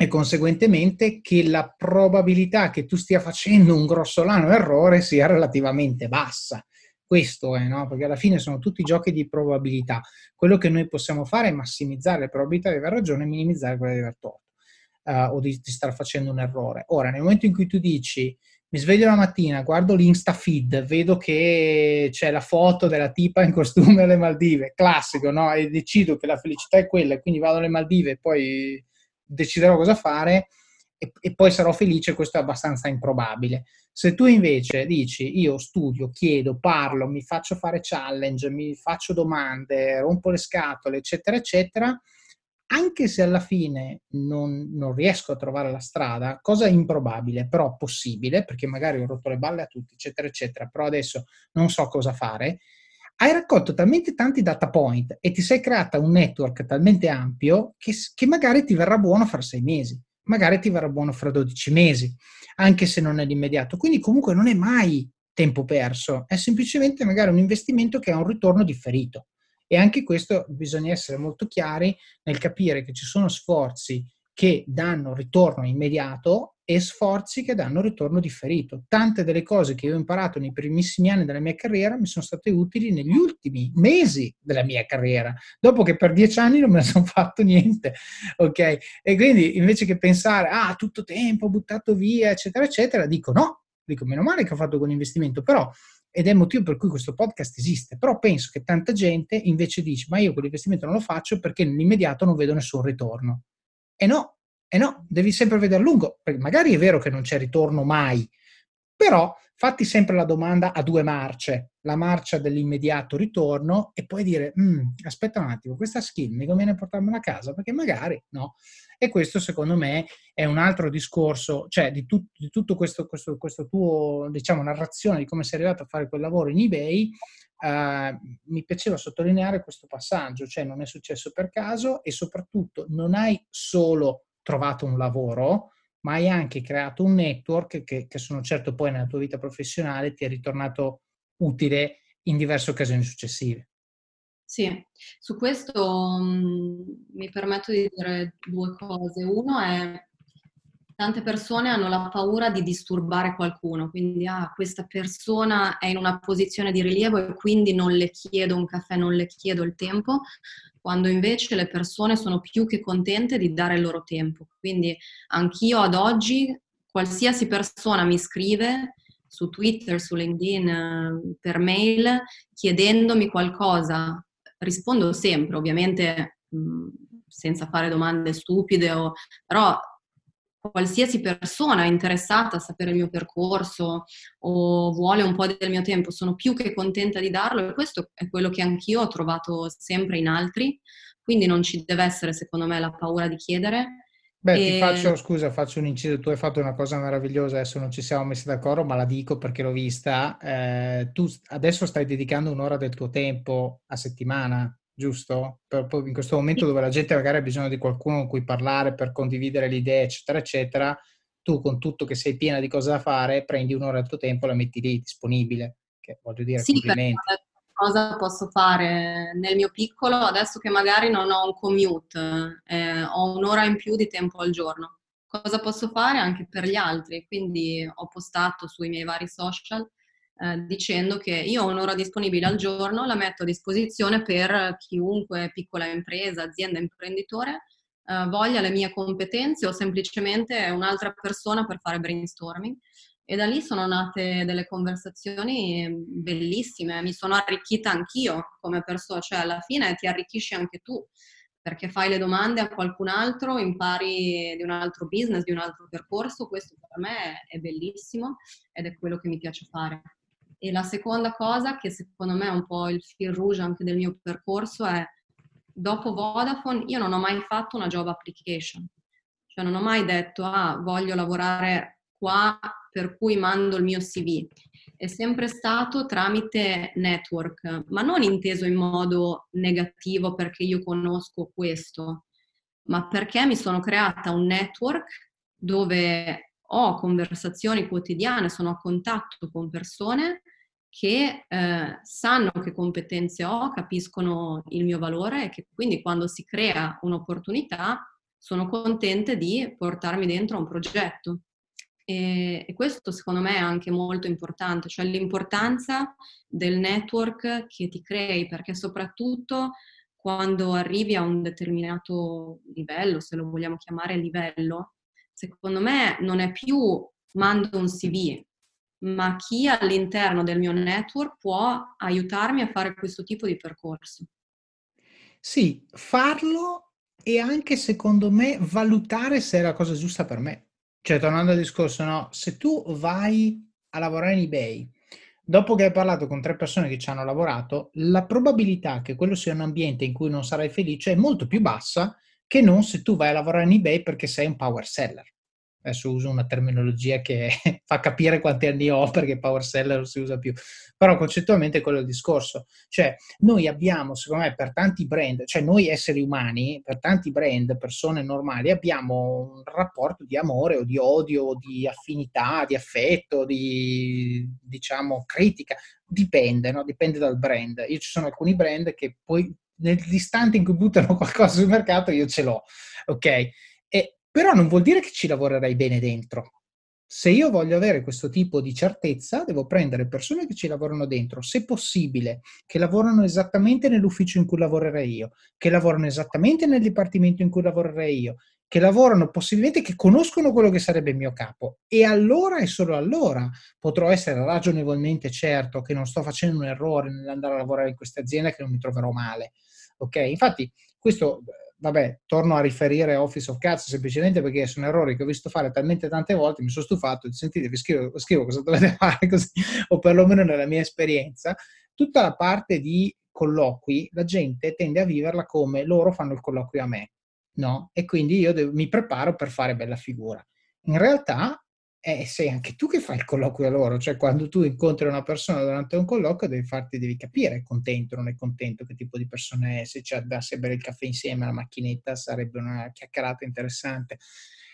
Speaker 1: e conseguentemente che la probabilità che tu stia facendo un grossolano errore sia relativamente bassa. Questo è, no? Perché alla fine sono tutti giochi di probabilità. Quello che noi possiamo fare è massimizzare le probabilità di aver ragione e minimizzare quelle di aver torto uh, o di, di star facendo un errore. Ora, nel momento in cui tu dici mi sveglio la mattina, guardo l'Insta feed, vedo che c'è la foto della tipa in costume alle Maldive, classico, no? E decido che la felicità è quella, e quindi vado alle Maldive e poi deciderò cosa fare e, e, poi sarò felice, questo è abbastanza improbabile. Se tu invece dici io studio, chiedo, parlo, mi faccio fare challenge, mi faccio domande, rompo le scatole, eccetera, eccetera, anche se alla fine non, non, riesco a trovare la strada, cosa improbabile, però possibile, perché magari ho rotto le balle a tutti, eccetera, eccetera, però adesso non so cosa fare, hai raccolto talmente tanti data point e ti sei creata un network talmente ampio che, che magari ti verrà buono fra sei mesi, magari ti verrà buono fra 12 mesi, anche se non è l'immediato. Quindi comunque non è mai tempo perso, è semplicemente magari un investimento che ha un ritorno differito. E anche questo bisogna essere molto chiari nel capire che ci sono sforzi che danno ritorno immediato e sforzi che danno ritorno differito. Tante delle cose che ho imparato nei primissimi anni della mia carriera mi sono state utili negli ultimi mesi della mia carriera, dopo che per dieci anni non me ne sono fatto niente, ok? E quindi invece che pensare, ah, tutto tempo buttato via, eccetera, eccetera, dico no, dico meno male che ho fatto quell'investimento, però ed è il motivo per cui questo podcast esiste. Però penso che tanta gente invece dice: Ma io quell'investimento non lo faccio perché nell'immediato non vedo nessun ritorno. E no, e no, devi sempre vedere a lungo, perché magari è vero che non c'è ritorno mai, però fatti sempre la domanda a due marce, la marcia dell'immediato ritorno e poi dire, mm, aspetta un attimo, questa skill mi conviene portarmela a casa perché magari no. E questo secondo me è un altro discorso, cioè di, tut, di tutto questo, questo, questo, tuo, diciamo, narrazione di come sei arrivato a fare quel lavoro in eBay, eh, mi piaceva sottolineare questo passaggio, cioè non è successo per caso e soprattutto non hai solo trovato un lavoro, ma hai anche creato un network che, che sono certo poi nella tua vita professionale ti è ritornato utile in diverse occasioni successive.
Speaker 2: Sì, su questo mh, mi permetto di dire due cose. Uno è tante persone hanno la paura di disturbare qualcuno, quindi ah, questa persona è in una posizione di rilievo e quindi non le chiedo un caffè, non le chiedo il tempo, quando invece le persone sono più che contente di dare il loro tempo. Quindi anch'io ad oggi, qualsiasi persona mi scrive su Twitter, su LinkedIn, per mail, chiedendomi qualcosa, rispondo sempre, ovviamente mh, senza fare domande stupide, o, però qualsiasi persona interessata a sapere il mio percorso o vuole un po' del mio tempo, sono più che contenta di darlo e questo è quello che anch'io ho trovato sempre in altri, quindi non ci deve essere secondo me la paura di chiedere.
Speaker 1: Beh, e... ti faccio, scusa, faccio un inciso, tu hai fatto una cosa meravigliosa, adesso non ci siamo messi d'accordo, ma la dico perché l'ho vista. Eh, tu adesso stai dedicando un'ora del tuo tempo a settimana giusto? Per, in questo momento dove la gente magari ha bisogno di qualcuno con cui parlare per condividere le idee, eccetera, eccetera, tu con tutto che sei piena di cose da fare, prendi un'ora del tuo tempo e la metti lì disponibile. Che voglio dire,
Speaker 2: sì, complimenti. Cosa posso fare nel mio piccolo adesso che magari non ho un commute, eh, ho un'ora in più di tempo al giorno? Cosa posso fare anche per gli altri? Quindi ho postato sui miei vari social eh, dicendo che io ho un'ora disponibile al giorno, la metto a disposizione per chiunque piccola impresa, azienda, imprenditore eh, voglia le mie competenze o semplicemente un'altra persona per fare brainstorming. E da lì sono nate delle conversazioni bellissime, mi sono arricchita anch'io come persona, cioè alla fine ti arricchisci anche tu, perché fai le domande a qualcun altro, impari di un altro business, di un altro percorso, questo per me è bellissimo ed è quello che mi piace fare. E la seconda cosa, che secondo me è un po' il fil rouge anche del mio percorso, è dopo Vodafone io non ho mai fatto una job application. Cioè non ho mai detto, ah, voglio lavorare qua, per cui mando il mio CV. È sempre stato tramite network, ma non inteso in modo negativo perché io conosco questo, ma perché mi sono creata un network dove ho conversazioni quotidiane, sono a contatto con persone che eh, sanno che competenze ho, capiscono il mio valore e che quindi quando si crea un'opportunità sono contente di portarmi dentro un progetto. E, e, questo secondo me è anche molto importante, cioè l'importanza del network che ti crei, perché soprattutto quando arrivi a un determinato livello, se lo vogliamo chiamare livello, secondo me non è più mando un CV, ma chi all'interno del mio network può aiutarmi a fare questo tipo di percorso.
Speaker 1: Sì, farlo e anche secondo me valutare se è la cosa giusta per me. Cioè, tornando al discorso, no, se tu vai a lavorare in eBay, dopo che hai parlato con tre persone che ci hanno lavorato, la probabilità che quello sia un ambiente in cui non sarai felice è molto più bassa che non se tu vai a lavorare in eBay perché sei un power seller. Adesso uso una terminologia che fa capire quanti anni ho perché power seller non si usa più, però concettualmente quello è il discorso. Cioè, noi abbiamo, secondo me, per tanti brand, cioè noi esseri umani, per tanti brand, persone normali, abbiamo un rapporto di amore o di odio, di affinità, di affetto, di, diciamo, critica. Dipende, no? Dipende dal brand. Io ci sono alcuni brand che poi nell'istante in cui buttano qualcosa sul mercato io ce l'ho, ok? Però non vuol dire che ci lavorerai bene dentro. Se io voglio avere questo tipo di certezza, devo prendere persone che ci lavorano dentro, se possibile, che lavorano esattamente nell'ufficio in cui lavorerei io, che lavorano esattamente nel dipartimento in cui lavorerei io, che lavorano possibilmente, che conoscono quello che sarebbe il mio capo. E allora e solo allora potrò essere ragionevolmente certo che non sto facendo un errore nell'andare a lavorare in questa azienda e che non mi troverò male. Ok? Infatti, questo vabbè, torno a riferire Office of Cats semplicemente perché sono errori che ho visto fare talmente tante volte, mi sono stufato, sentite, vi scrivo, scrivo cosa dovete fare così, o perlomeno nella mia esperienza, tutta la parte di colloqui, la gente tende a viverla come loro fanno il colloquio a me, no? E quindi io devo, mi preparo per fare bella figura. In realtà eh, sei anche tu che fai il colloquio a loro, cioè quando tu incontri una persona durante un colloquio devi, farti, devi capire è contento non è contento, che tipo di persona è, se c'è da bere il caffè insieme alla macchinetta sarebbe una chiacchierata interessante,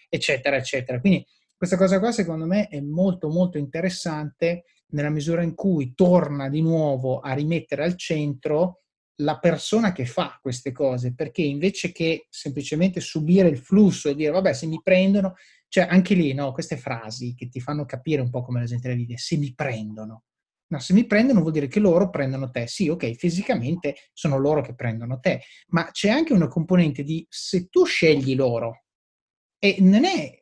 Speaker 1: eccetera, eccetera. Quindi questa cosa qua secondo me è molto molto interessante nella misura in cui torna di nuovo a rimettere al centro la persona che fa queste cose, perché invece che semplicemente subire il flusso e dire vabbè se mi prendono, cioè anche lì no, queste frasi che ti fanno capire un po' come la gente le vive, se mi prendono. No, se mi prendono vuol dire che loro prendono te. Sì, ok, fisicamente sono loro che prendono te, ma c'è anche una componente di se tu scegli loro e non è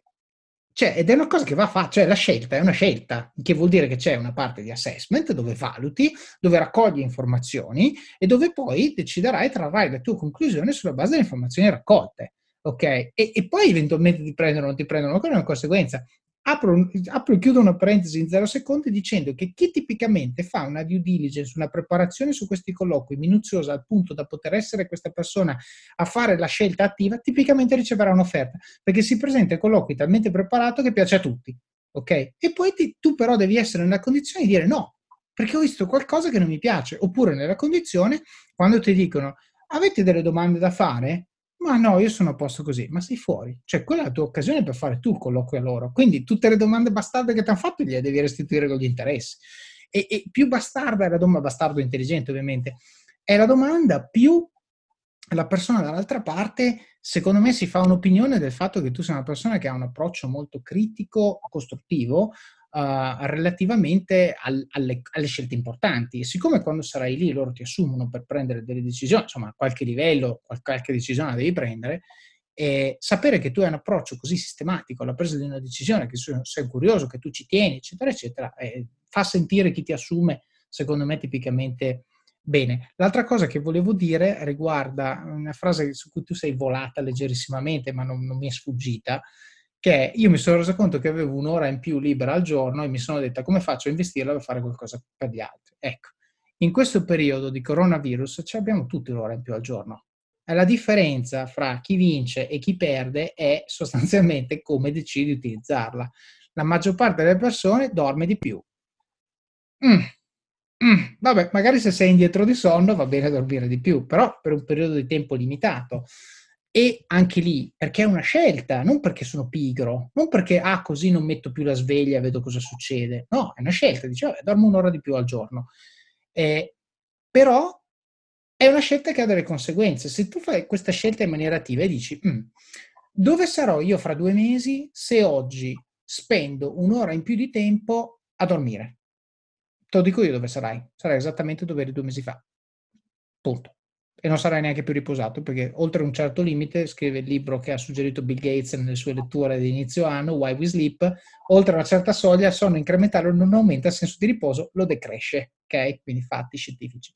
Speaker 1: cioè, ed è una cosa che va fatta, cioè la scelta è una scelta, che vuol dire che c'è una parte di assessment dove valuti, dove raccogli informazioni e dove poi deciderai e trarrai le tue conclusioni sulla base delle informazioni raccolte. Ok? E, e poi eventualmente ti prendono o non ti prendono, quella è una conseguenza. Apro, apro, e chiudo una parentesi in zero secondi dicendo che chi tipicamente fa una due diligence, una preparazione su questi colloqui minuziosa al punto da poter essere questa persona a fare la scelta attiva, tipicamente riceverà un'offerta, perché si presenta ai colloqui talmente preparato che piace a tutti, ok? E poi ti, tu però devi essere nella condizione di dire no, perché ho visto qualcosa che non mi piace, oppure nella condizione, quando ti dicono avete delle domande da fare? Ma no, io sono a posto così, ma sei fuori. Cioè, quella è la tua occasione per fare tu il colloquio a loro. Quindi tutte le domande bastarde che ti hanno fatto gliele devi restituire con gli interessi. E, e più bastarda è la domanda, bastardo intelligente ovviamente, è la domanda più la persona dall'altra parte, secondo me, si fa un'opinione del fatto che tu sei una persona che ha un approccio molto critico, costruttivo, uh, relativamente al, alle, alle, scelte importanti. E siccome quando sarai lì loro ti assumono per prendere delle decisioni, insomma, a qualche livello, qualche decisione la devi prendere, e sapere che tu hai un approccio così sistematico alla presa di una decisione, che sei curioso, che tu ci tieni, eccetera, eccetera, eh, fa sentire chi ti assume, secondo me, tipicamente bene. L'altra cosa che volevo dire riguarda una frase su cui tu sei volata leggerissimamente, ma non, non mi è sfuggita, che io mi sono reso conto che avevo un'ora in più libera al giorno e mi sono detta come faccio a investirla per fare qualcosa per gli altri. Ecco, in questo periodo di coronavirus ci abbiamo tutti un'ora in più al giorno. La differenza fra chi vince e chi perde è sostanzialmente come decidi di utilizzarla. La maggior parte delle persone dorme di più. Mm. Mm. Vabbè, magari se sei indietro di sonno va bene dormire di più, però per un periodo di tempo limitato. E anche lì, perché è una scelta, non perché sono pigro, non perché, ah, così non metto più la sveglia e vedo cosa succede. No, è una scelta, dice, vabbè, dormo un'ora di più al giorno. Eh, però è una scelta che ha delle conseguenze. Se tu fai questa scelta in maniera attiva e dici, mm, dove sarò io fra due mesi se oggi spendo un'ora in più di tempo a dormire? Te lo dico io dove sarai. Sarai esattamente dove eri due mesi fa. Punto e non sarai neanche più riposato perché oltre un certo limite, scrive il libro che ha suggerito Bill Gates nelle sue letture di inizio anno, Why We Sleep, oltre una certa soglia il sonno incrementale non aumenta il senso di riposo, lo decresce, ok? Quindi fatti scientifici.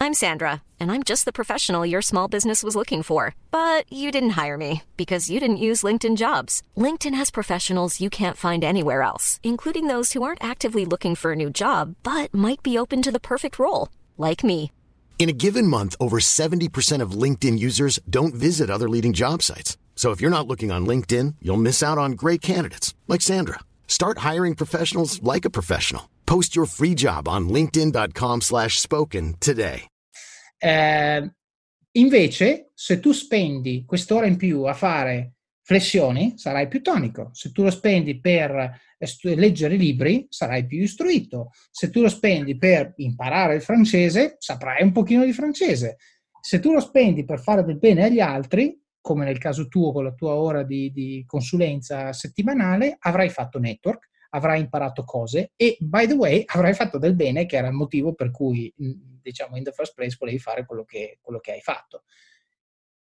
Speaker 4: I'm Sandra, and I'm just the professional your small business was looking for. But you didn't hire me because you didn't use LinkedIn jobs. LinkedIn has professionals you can't find anywhere else, including those who aren't actively looking for a new job, but might be open to the perfect role, like me.
Speaker 5: In a given month, over 70% of LinkedIn users don't visit other leading job sites. So if you're not looking on LinkedIn, you'll miss out on great candidates like Sandra. Start hiring professionals like a professional. Post your free job on linkedin.com/spoken today.
Speaker 1: Eh, invece, se tu spendi quest'ora in più a fare flessioni, sarai più tonico. Se tu lo spendi per leggere libri sarai più istruito. Se tu lo spendi per imparare il francese, saprai un pochino di francese. Se tu lo spendi per fare del bene agli altri, come nel caso tuo con la tua ora di, di consulenza settimanale, avrai fatto network, avrai imparato cose e, by the way, avrai fatto del bene, che era il motivo per cui, diciamo, in the first place volevi fare quello che, quello che hai fatto.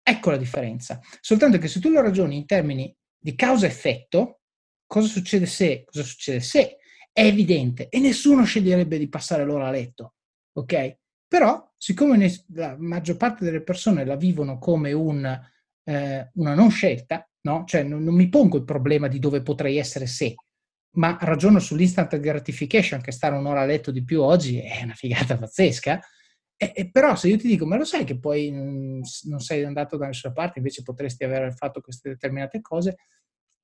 Speaker 1: Ecco la differenza. Soltanto che se tu lo ragioni in termini di causa-effetto, cosa succede se, cosa succede se, è evidente e nessuno sceglierebbe di passare l'ora a letto, ok? Però, siccome ne, la maggior parte delle persone la vivono come un, eh, una non scelta, no? Cioè non, non mi pongo il problema di dove potrei essere se, ma ragiono sull'instant gratification che stare un'ora a letto di più oggi è una figata pazzesca. E, e però se io ti dico, ma lo sai che poi non, non sei andato da nessuna parte, invece potresti aver fatto queste determinate cose,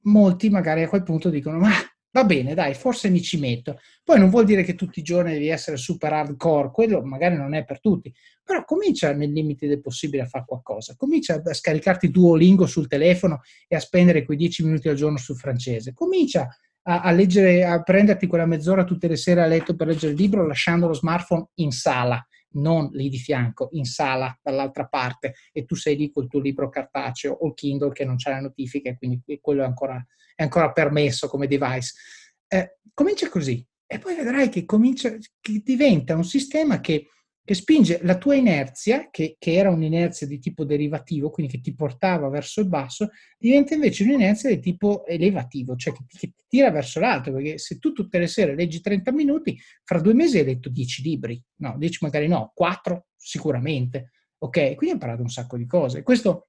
Speaker 1: molti magari a quel punto dicono ma va bene dai forse mi ci metto. Poi non vuol dire che tutti i giorni devi essere super hardcore quello magari non è per tutti però comincia nel limite del possibile a fare qualcosa comincia a scaricarti Duolingo sul telefono e a spendere quei 10 minuti al giorno sul francese comincia a, a, leggere, a prenderti quella mezz'ora tutte le sere a letto per leggere il libro lasciando lo smartphone in sala, non lì di fianco, in sala dall'altra parte e tu sei lì col tuo libro cartaceo o Kindle che non c'è le notifiche, quindi quello è ancora, è ancora permesso come device. Eh, comincia così e poi vedrai che, comincia, che diventa un sistema che che spinge la tua inerzia, che, che, era un'inerzia di tipo derivativo, quindi che ti portava verso il basso, diventa invece un'inerzia di tipo elevativo, cioè che che ti tira verso l'alto, perché se tu tutte le sere leggi 30 minuti, fra due mesi hai letto 10 libri, no, 10 magari no, 4 sicuramente, ok? Quindi hai imparato un sacco di cose. Questo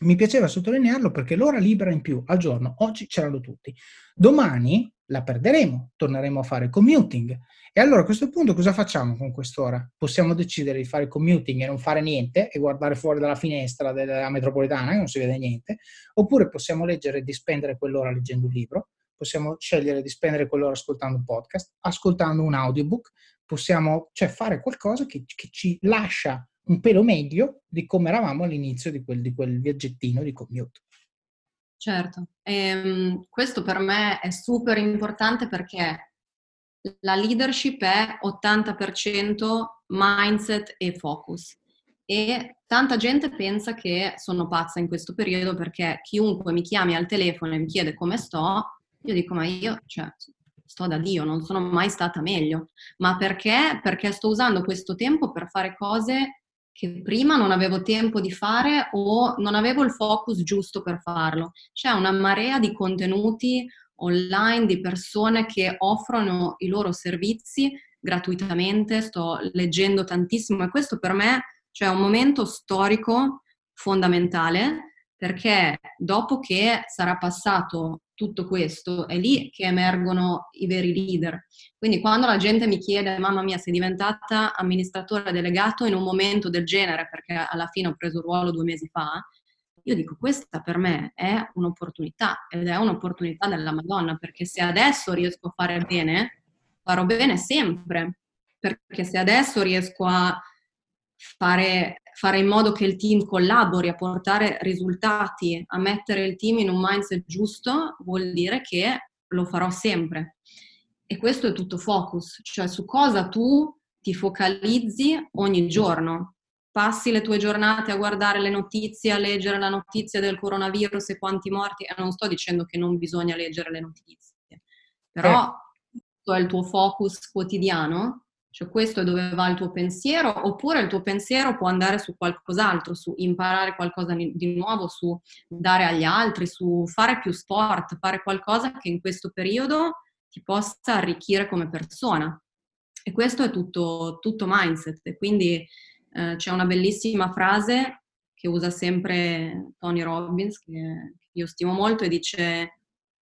Speaker 1: mi piaceva sottolinearlo perché l'ora libera in più al giorno, oggi ce l'hanno tutti. Domani la perderemo, torneremo a fare commuting. E allora a questo punto cosa facciamo con quest'ora? Possiamo decidere di fare commuting e non fare niente e guardare fuori dalla finestra della metropolitana che non si vede niente, oppure possiamo leggere e di spendere quell'ora leggendo un libro, possiamo scegliere di spendere quell'ora ascoltando un podcast, ascoltando un audiobook, possiamo cioè, fare qualcosa che, che ci lascia un pelo meglio di come eravamo all'inizio di quel, di quel viaggettino di commute.
Speaker 2: Certo, e, ehm, questo per me è super importante perché la leadership è 80% mindset e focus. E tanta gente pensa che sono pazza in questo periodo perché chiunque mi chiami al telefono e mi chiede come sto, io dico ma io cioè, sto da Dio, non sono mai stata meglio. Ma perché? Perché sto usando questo tempo per fare cose che prima non avevo tempo di fare o non avevo il focus giusto per farlo. C'è una marea di contenuti online di persone che offrono i loro servizi gratuitamente, sto leggendo tantissimo e questo per me cioè, è un momento storico fondamentale perché dopo che sarà passato tutto questo, è lì che emergono i veri leader. Quindi quando la gente mi chiede, mamma mia, sei diventata amministratore delegato in un momento del genere, perché alla fine ho preso il ruolo due mesi fa, io dico, questa per me è un'opportunità ed è un'opportunità della Madonna, perché se adesso riesco a fare bene, farò bene sempre, perché se adesso riesco a fare fare in modo che il team collabori, a portare risultati, a mettere il team in un mindset giusto, vuol dire che lo farò sempre. E questo è tutto focus, cioè su cosa tu ti focalizzi ogni giorno. Passi le tue giornate a guardare le notizie, a leggere la notizia del coronavirus e quanti morti, e non sto dicendo che non bisogna leggere le notizie, però eh. questo è il tuo focus quotidiano cioè questo è dove va il tuo pensiero, oppure il tuo pensiero può andare su qualcos'altro, su imparare qualcosa di nuovo, su dare agli altri, su fare più sport, fare qualcosa che in questo periodo ti possa arricchire come persona. E questo è tutto, tutto mindset. E quindi eh, c'è una bellissima frase che usa sempre Tony Robbins, che io stimo molto, e dice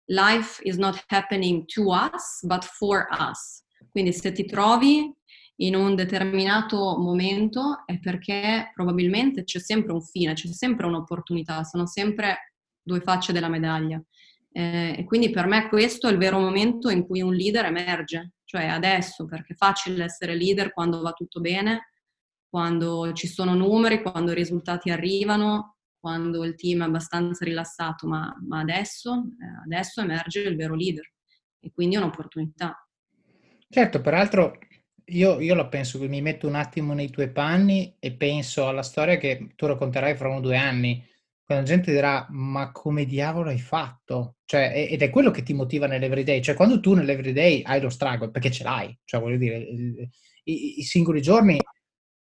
Speaker 2: Life is not happening to us, but for us. Quindi se ti trovi in un determinato momento è perché probabilmente c'è sempre un fine, c'è sempre un'opportunità, sono sempre due facce della medaglia. Eh, e quindi per me questo è il vero momento in cui un leader emerge, cioè adesso, perché è facile essere leader quando va tutto bene, quando ci sono numeri, quando i risultati arrivano, quando il team è abbastanza rilassato, ma, ma adesso, eh, adesso emerge il vero leader e quindi è un'opportunità.
Speaker 1: Certo, peraltro io, io la penso mi metto un attimo nei tuoi panni e penso alla storia che tu racconterai fra uno o due anni, quando la gente dirà ma come diavolo hai fatto? Cioè, ed è quello che ti motiva nell'everyday, cioè quando tu nell'everyday hai lo struggle, perché ce l'hai, cioè voglio dire, i, i singoli giorni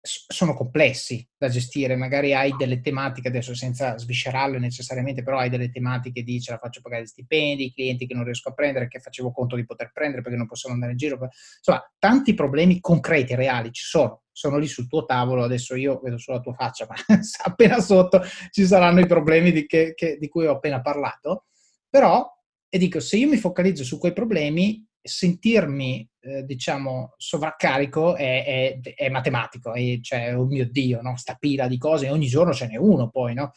Speaker 1: sono complessi da gestire, magari hai delle tematiche, adesso senza sviscerarle necessariamente, però hai delle tematiche di ce la faccio pagare stipendi, clienti che non riesco a prendere, che facevo conto di poter prendere perché non possiamo andare in giro. Insomma, tanti problemi concreti, reali ci sono, sono lì sul tuo tavolo, adesso io vedo solo la tua faccia, ma appena sotto ci saranno i problemi di, che, che, di cui ho appena parlato, però, e dico, se io mi focalizzo su quei problemi, sentirmi, eh, diciamo, sovraccarico è, è, è matematico, è, cioè, oh mio Dio, no? sta pila di cose, ogni giorno ce n'è uno poi, no?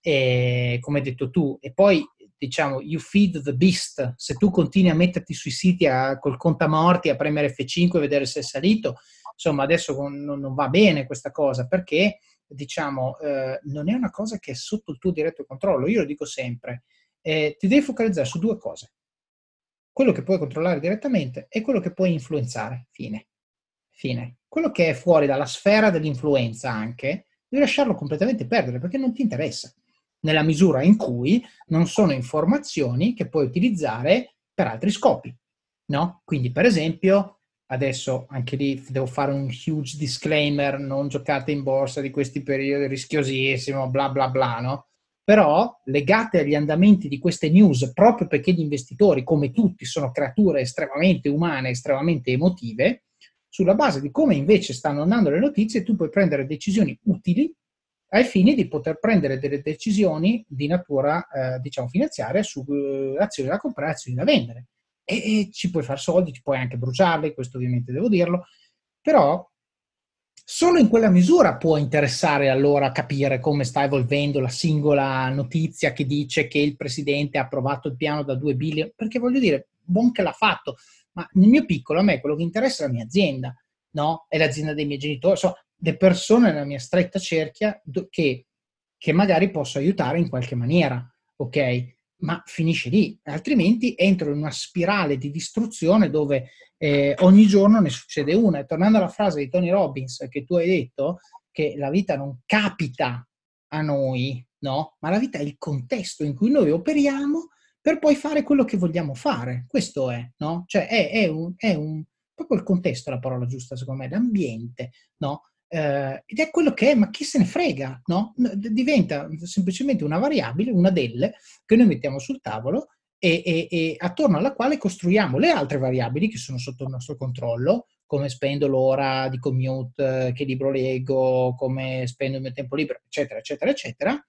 Speaker 1: E, come hai detto tu, e poi diciamo, you feed the beast, se tu continui a metterti sui siti a, col contamorti, a premere F5 e vedere se è salito, insomma adesso non, non va bene questa cosa, perché diciamo, eh, non è una cosa che è sotto il tuo diretto controllo, io lo dico sempre, eh, ti devi focalizzare su due cose, quello che puoi controllare direttamente e quello che puoi influenzare. Fine. Fine. Quello che è fuori dalla sfera dell'influenza anche, devi lasciarlo completamente perdere perché non ti interessa, nella misura in cui non sono informazioni che puoi utilizzare per altri scopi. No? Quindi, per esempio, adesso anche lì devo fare un huge disclaimer, non giocate in borsa di questi periodi rischiosissimo, bla bla bla, no? Però legate agli andamenti di queste news, proprio perché gli investitori, come tutti, sono creature estremamente umane, estremamente emotive, sulla base di come invece stanno andando le notizie, tu puoi prendere decisioni utili ai fini di poter prendere delle decisioni di natura, eh, diciamo, finanziaria su eh, azioni da comprare, azioni da vendere. E, e ci puoi fare soldi, ci puoi anche bruciarli, questo ovviamente devo dirlo, però solo in quella misura può interessare allora capire come sta evolvendo la singola notizia che dice che il presidente ha approvato il piano da 2 billion, perché voglio dire, buon che l'ha fatto, ma nel mio piccolo a me quello che interessa è la mia azienda, no? È l'azienda dei miei genitori, so, le persone nella mia stretta cerchia che, che magari posso aiutare in qualche maniera, ok? Ma finisce lì, altrimenti entro in una spirale di distruzione dove eh, ogni giorno ne succede una. E tornando alla frase di Tony Robbins che tu hai detto, che la vita non capita a noi, no? Ma la vita è il contesto in cui noi operiamo per poi fare quello che vogliamo fare. Questo è, no? Cioè è, è, un, è un, proprio il contesto la parola giusta, secondo me, l'ambiente, no? Eh, ed è quello che è, ma chi se ne frega, no? Diventa semplicemente una variabile, una delle, che noi mettiamo sul tavolo e, e, e, attorno alla quale costruiamo le altre variabili che sono sotto il nostro controllo, come spendo l'ora di commute, che libro leggo, come spendo il mio tempo libero, eccetera, eccetera, eccetera,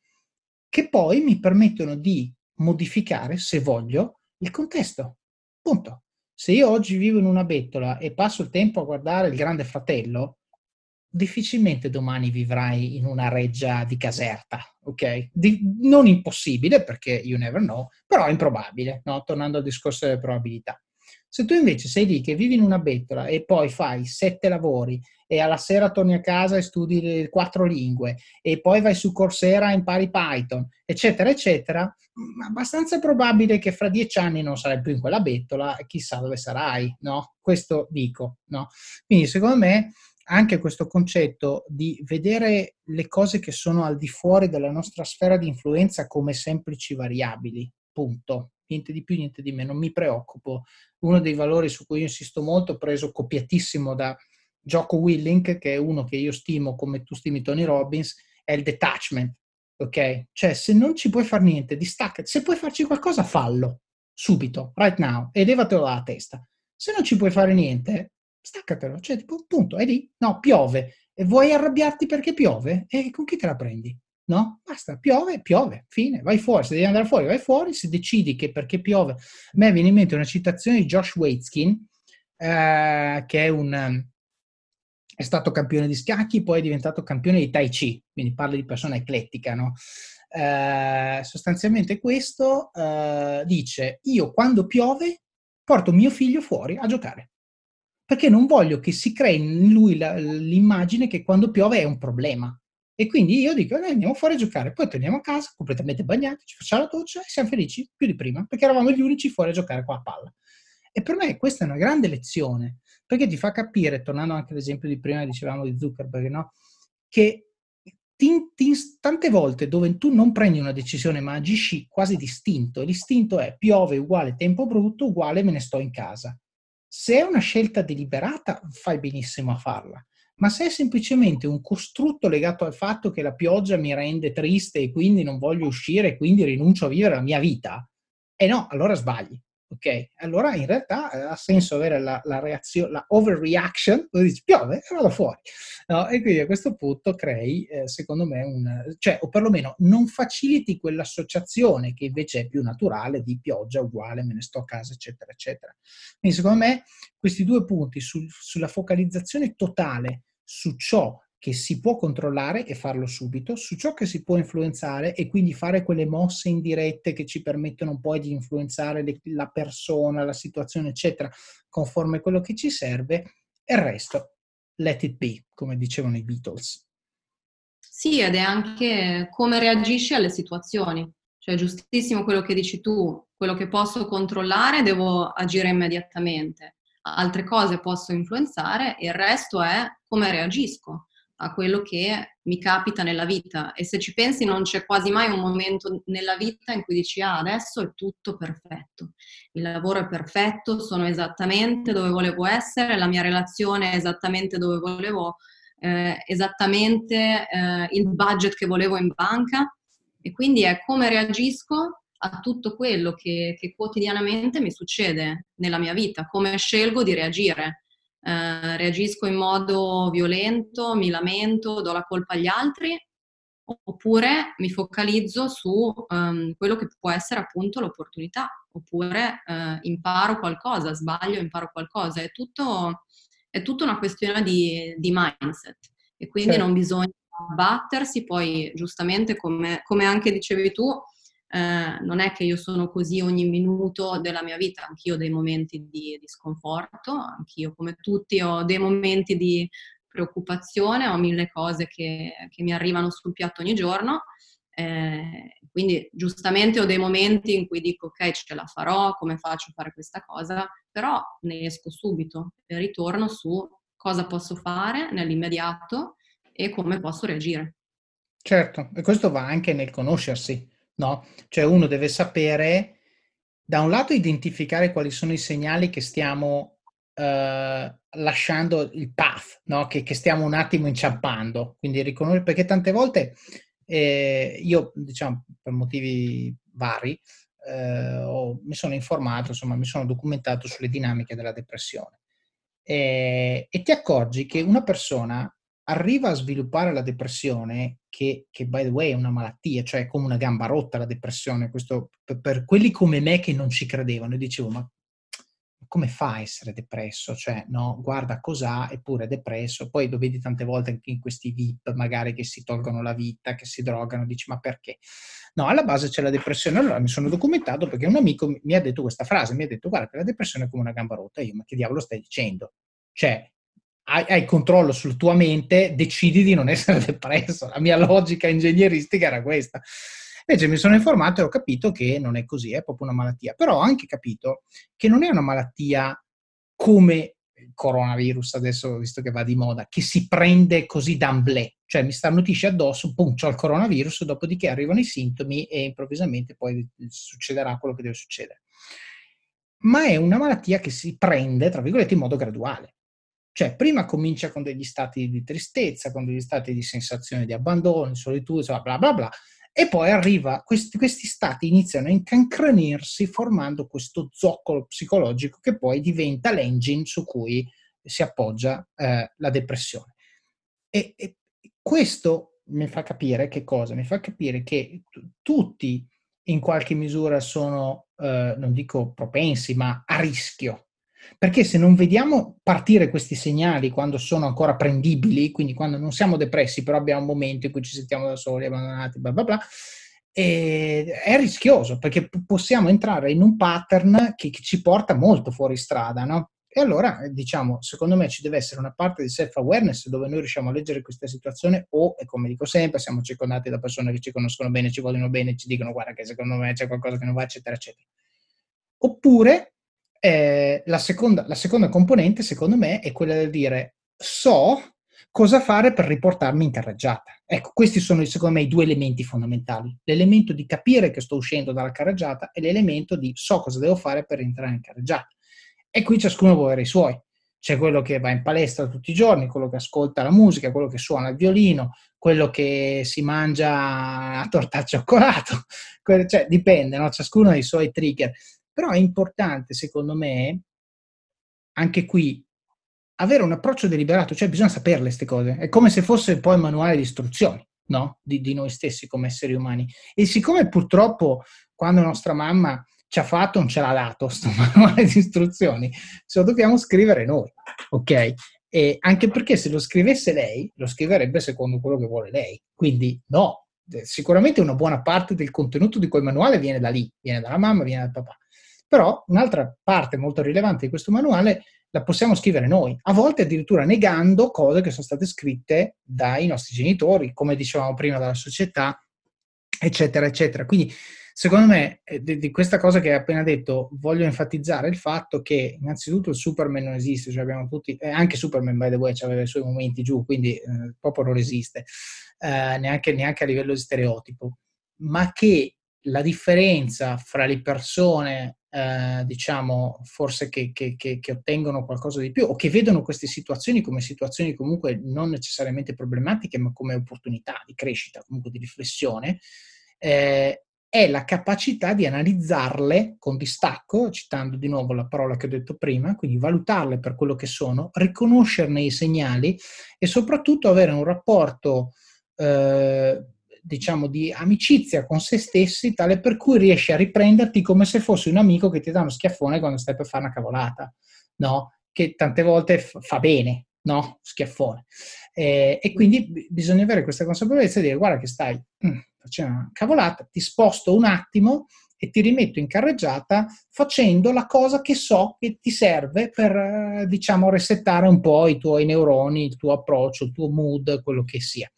Speaker 1: che poi mi permettono di modificare, se voglio, il contesto. Punto. Se io oggi vivo in una bettola e passo il tempo a guardare il Grande Fratello, difficilmente domani vivrai in una reggia di caserta, ok? Di, non impossibile perché you never know, però improbabile, no? Tornando al discorso delle probabilità. Se tu invece sei lì che vivi in una bettola e poi fai sette lavori e alla sera torni a casa e studi le quattro lingue e poi vai su Coursera e impari Python, eccetera, eccetera, mm, abbastanza probabile che fra dieci anni non sarai più in quella bettola e chissà dove sarai, no? Questo dico, no? Quindi secondo me anche questo concetto di vedere le cose che sono al di fuori della nostra sfera di influenza come semplici variabili, punto. Niente di più, niente di meno. Mi preoccupo. Uno dei valori su cui io insisto molto, preso copiatissimo da Gioco Willink, che è uno che io stimo come tu stimi Tony Robbins, è il detachment. Ok? Cioè, se non ci puoi fare niente, distaccati. Se puoi farci qualcosa, fallo subito, right now, e levatelo dalla testa. Se non ci puoi fare niente, staccatelo, cioè tipo, punto, è lì, no, piove, e vuoi arrabbiarti perché piove? E con chi te la prendi? No? Basta, piove, piove, fine, vai fuori, se devi andare fuori, vai fuori, se decidi che perché piove, a me viene in mente una citazione di Josh Waitzkin, eh, che è un... È stato campione di scacchi, poi è diventato campione di Tai Chi, quindi parla di persona eclettica, no? Eh, sostanzialmente questo eh, dice, io quando piove porto mio figlio fuori a giocare perché non voglio che si crei in lui la, l'immagine che quando piove è un problema. E quindi io dico, eh, andiamo fuori a giocare, poi torniamo a casa completamente bagnati, ci facciamo la doccia e siamo felici più di prima, perché eravamo gli unici fuori a giocare qua a palla. E per me questa è una grande lezione, perché ti fa capire, tornando anche all'esempio di prima, dicevamo di Zuckerberg, no? che ti, ti, tante volte dove tu non prendi una decisione ma agisci quasi distinto, l'istinto è piove uguale tempo brutto uguale me ne sto in casa. Se è una scelta deliberata, fai benissimo a farla. Ma se è semplicemente un costrutto legato al fatto che la pioggia mi rende triste e quindi non voglio uscire e quindi rinuncio a vivere la mia vita, eh no, allora sbagli. Ok, allora in realtà eh, ha senso avere la, la reazione, la overreaction, dove dici piove e vado fuori. No? E quindi a questo punto crei, eh, secondo me, un, cioè, o perlomeno non faciliti quell'associazione che invece è più naturale di pioggia uguale, me ne sto a casa, eccetera, eccetera. Quindi secondo me questi due punti sul, sulla focalizzazione totale su ciò che si può controllare e farlo subito, su ciò che si può influenzare e quindi fare quelle mosse indirette che ci permettono poi di influenzare le, la persona, la situazione, eccetera, conforme a quello che ci serve, e il resto, let it be, come dicevano i Beatles.
Speaker 2: Sì, ed è anche come reagisci alle situazioni. Cioè, giustissimo quello che dici tu, quello che posso controllare devo agire immediatamente, altre cose posso influenzare e il resto è come reagisco a quello che mi capita nella vita. E se ci pensi non c'è quasi mai un momento nella vita in cui dici ah, adesso è tutto perfetto, il lavoro è perfetto, sono esattamente dove volevo essere, la mia relazione è esattamente dove volevo, eh, esattamente eh, il budget che volevo in banca. E quindi è come reagisco a tutto quello che, che quotidianamente mi succede nella mia vita, come scelgo di reagire eh, reagisco in modo violento, mi lamento, do la colpa agli altri, oppure mi focalizzo su um, quello che può essere appunto l'opportunità, oppure uh, imparo qualcosa, sbaglio, imparo qualcosa. È tutto, è tutta una questione di, di mindset e quindi certo. non bisogna battersi, poi giustamente come, come anche dicevi tu, eh, non è che io sono così ogni minuto della mia vita, anch'io ho dei momenti di, di sconforto, anch'io come tutti ho dei momenti di preoccupazione, ho mille cose che, che mi arrivano sul piatto ogni giorno. Eh, quindi giustamente ho dei momenti in cui dico ok ce la farò, come faccio a fare questa cosa, però ne esco subito e ritorno su cosa posso fare nell'immediato e come posso reagire.
Speaker 1: Certo, e questo va anche nel conoscersi, no? Cioè uno deve sapere, da un lato, identificare quali sono i segnali che stiamo eh, lasciando il path, no? Che, che, stiamo un attimo inciampando. Quindi riconoscere, perché tante volte eh, io, diciamo, per motivi vari, eh, ho, mi sono informato, insomma, mi sono documentato sulle dinamiche della depressione. E, e ti accorgi che una persona arriva a sviluppare la depressione, che, che, by the way è una malattia, cioè è come una gamba rotta la depressione, questo per, per quelli come me che non ci credevano, io dicevo ma come fa a essere depresso? Cioè, no, guarda cos'ha, eppure è depresso. Poi lo vedi tante volte anche in questi VIP, magari che si tolgono la vita, che si drogano, dici ma perché? No, alla base c'è la depressione. Allora mi sono documentato perché un amico mi ha detto questa frase, mi ha detto guarda che la depressione è come una gamba rotta. io, ma che diavolo stai dicendo? Cioè, hai, hai controllo sulla tua mente, decidi di non essere depresso. La mia logica ingegneristica era questa. Invece mi sono informato e ho capito che non è così, è proprio una malattia. Però ho anche capito che non è una malattia come il coronavirus adesso, visto che va di moda, che si prende così d'amblè. Cioè mi starnutisce addosso, pum, c'ho il coronavirus, dopodiché arrivano i sintomi e improvvisamente poi succederà quello che deve succedere. Ma è una malattia che si prende, tra virgolette, in modo graduale. Cioè, prima comincia con degli stati di tristezza, con degli stati di sensazione di abbandono, di solitudine, bla bla bla, e poi arriva, questi, questi stati iniziano a incancrenirsi formando questo zoccolo psicologico che poi diventa l'engine su cui si appoggia eh, la depressione. E, e, questo mi fa capire che cosa? Mi fa capire che t- tutti in qualche misura sono, eh, non dico propensi, ma a rischio perché se non vediamo partire questi segnali quando sono ancora prendibili, quindi quando non siamo depressi, però abbiamo un momento in cui ci sentiamo da soli, abbandonati, bla bla bla, è rischioso perché possiamo entrare in un pattern che, che ci porta molto fuori strada, no? E allora, diciamo, secondo me ci deve essere una parte di self-awareness dove noi riusciamo a leggere questa situazione o, e come dico sempre, siamo circondati da persone che ci conoscono bene, ci vogliono bene, ci dicono guarda che secondo me c'è qualcosa che non va, eccetera, eccetera. Oppure eh, la, seconda, la seconda componente, secondo me, è quella del dire so cosa fare per riportarmi in carreggiata. Ecco, questi sono secondo me i due elementi fondamentali. L'elemento di capire che sto uscendo dalla carreggiata e l'elemento di so cosa devo fare per entrare in carreggiata. E qui ciascuno può avere i suoi. C'è quello che va in palestra tutti i giorni, quello che ascolta la musica, quello che suona il violino, quello che si mangia a torta al cioccolato. cioè, dipende, no? ciascuno ha i suoi trigger. Però è importante, secondo me, anche qui, avere un approccio deliberato, cioè bisogna saperle queste cose. È come se fosse poi il manuale di istruzioni, no? Di, di noi stessi come esseri umani. E siccome purtroppo quando nostra mamma ci ha fatto, non ce l'ha dato questo manuale di istruzioni, ce lo dobbiamo scrivere noi, ok? E anche perché se lo scrivesse lei, lo scriverebbe secondo quello che vuole lei. Quindi no, sicuramente una buona parte del contenuto di quel manuale viene da lì, viene dalla mamma, viene dal papà. Però un'altra parte molto rilevante di questo manuale la possiamo scrivere noi, a volte addirittura negando cose che sono state scritte dai nostri genitori, come dicevamo prima dalla società, eccetera, eccetera. Quindi secondo me eh, di, di, questa cosa che hai appena detto voglio enfatizzare il fatto che innanzitutto il Superman non esiste, cioè abbiamo tutti, eh, anche Superman by the way aveva i suoi momenti giù, quindi eh, proprio non esiste, eh, neanche, neanche a livello di stereotipo, ma che la differenza fra le persone, eh, diciamo, forse che, che, che, che, ottengono qualcosa di più o che vedono queste situazioni come situazioni comunque non necessariamente problematiche, ma come opportunità di crescita, comunque di riflessione, eh, è la capacità di analizzarle con distacco, citando di nuovo la parola che ho detto prima, quindi valutarle per quello che sono, riconoscerne i segnali e soprattutto avere un rapporto eh, diciamo, di amicizia con se stessi, tale per cui riesci a riprenderti come se fossi un amico che ti dà uno schiaffone quando stai per fare una cavolata, no? Che tante volte f- fa bene, no? Schiaffone. Eh, e quindi bisogna avere questa consapevolezza di dire, guarda che stai mm, facendo una cavolata, ti sposto un attimo e ti rimetto in carreggiata facendo la cosa che so che ti serve per, diciamo, resettare un po' i tuoi neuroni, il tuo approccio, il tuo mood, quello che sia.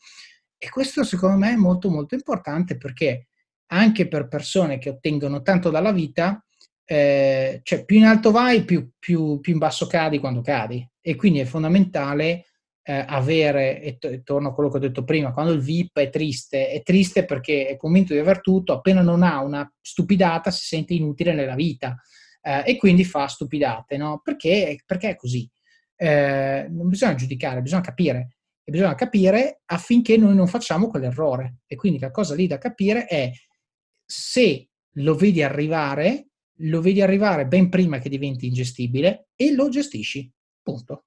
Speaker 1: E questo secondo me è molto molto importante perché anche per persone che ottengono tanto dalla vita, eh, cioè più in alto vai, più, più, più, in basso cadi quando cadi. E quindi è fondamentale eh, avere, e, to- e, torno a quello che ho detto prima, quando il VIP è triste, è triste perché è convinto di aver tutto, appena non ha una stupidata si sente inutile nella vita eh, e quindi fa stupidate, no? Perché, perché è così. Eh, non bisogna giudicare, bisogna capire e bisogna capire affinché noi non facciamo quell'errore. E quindi la cosa lì da capire è se lo vedi arrivare, lo vedi arrivare ben prima che diventi ingestibile e lo gestisci. Punto.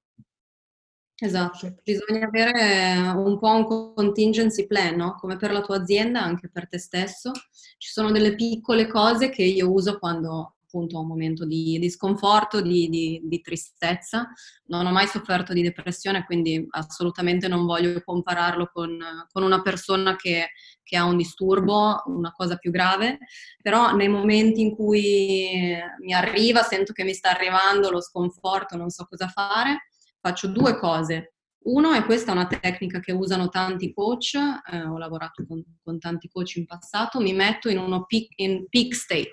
Speaker 2: Esatto, bisogna avere un po' un contingency plan, no? come per la tua azienda, anche per te stesso. Ci sono delle piccole cose che io uso quando appunto un momento di, di sconforto, di, di, di, tristezza. Non ho mai sofferto di depressione, quindi assolutamente non voglio compararlo con, con una persona che, che, ha un disturbo, una cosa più grave, però nei momenti in cui mi arriva, sento che mi sta arrivando lo sconforto, non so cosa fare, faccio due cose. Uno, e questa è una tecnica che usano tanti coach, eh, ho lavorato con, con, tanti coach in passato, mi metto in uno peak, in peak state,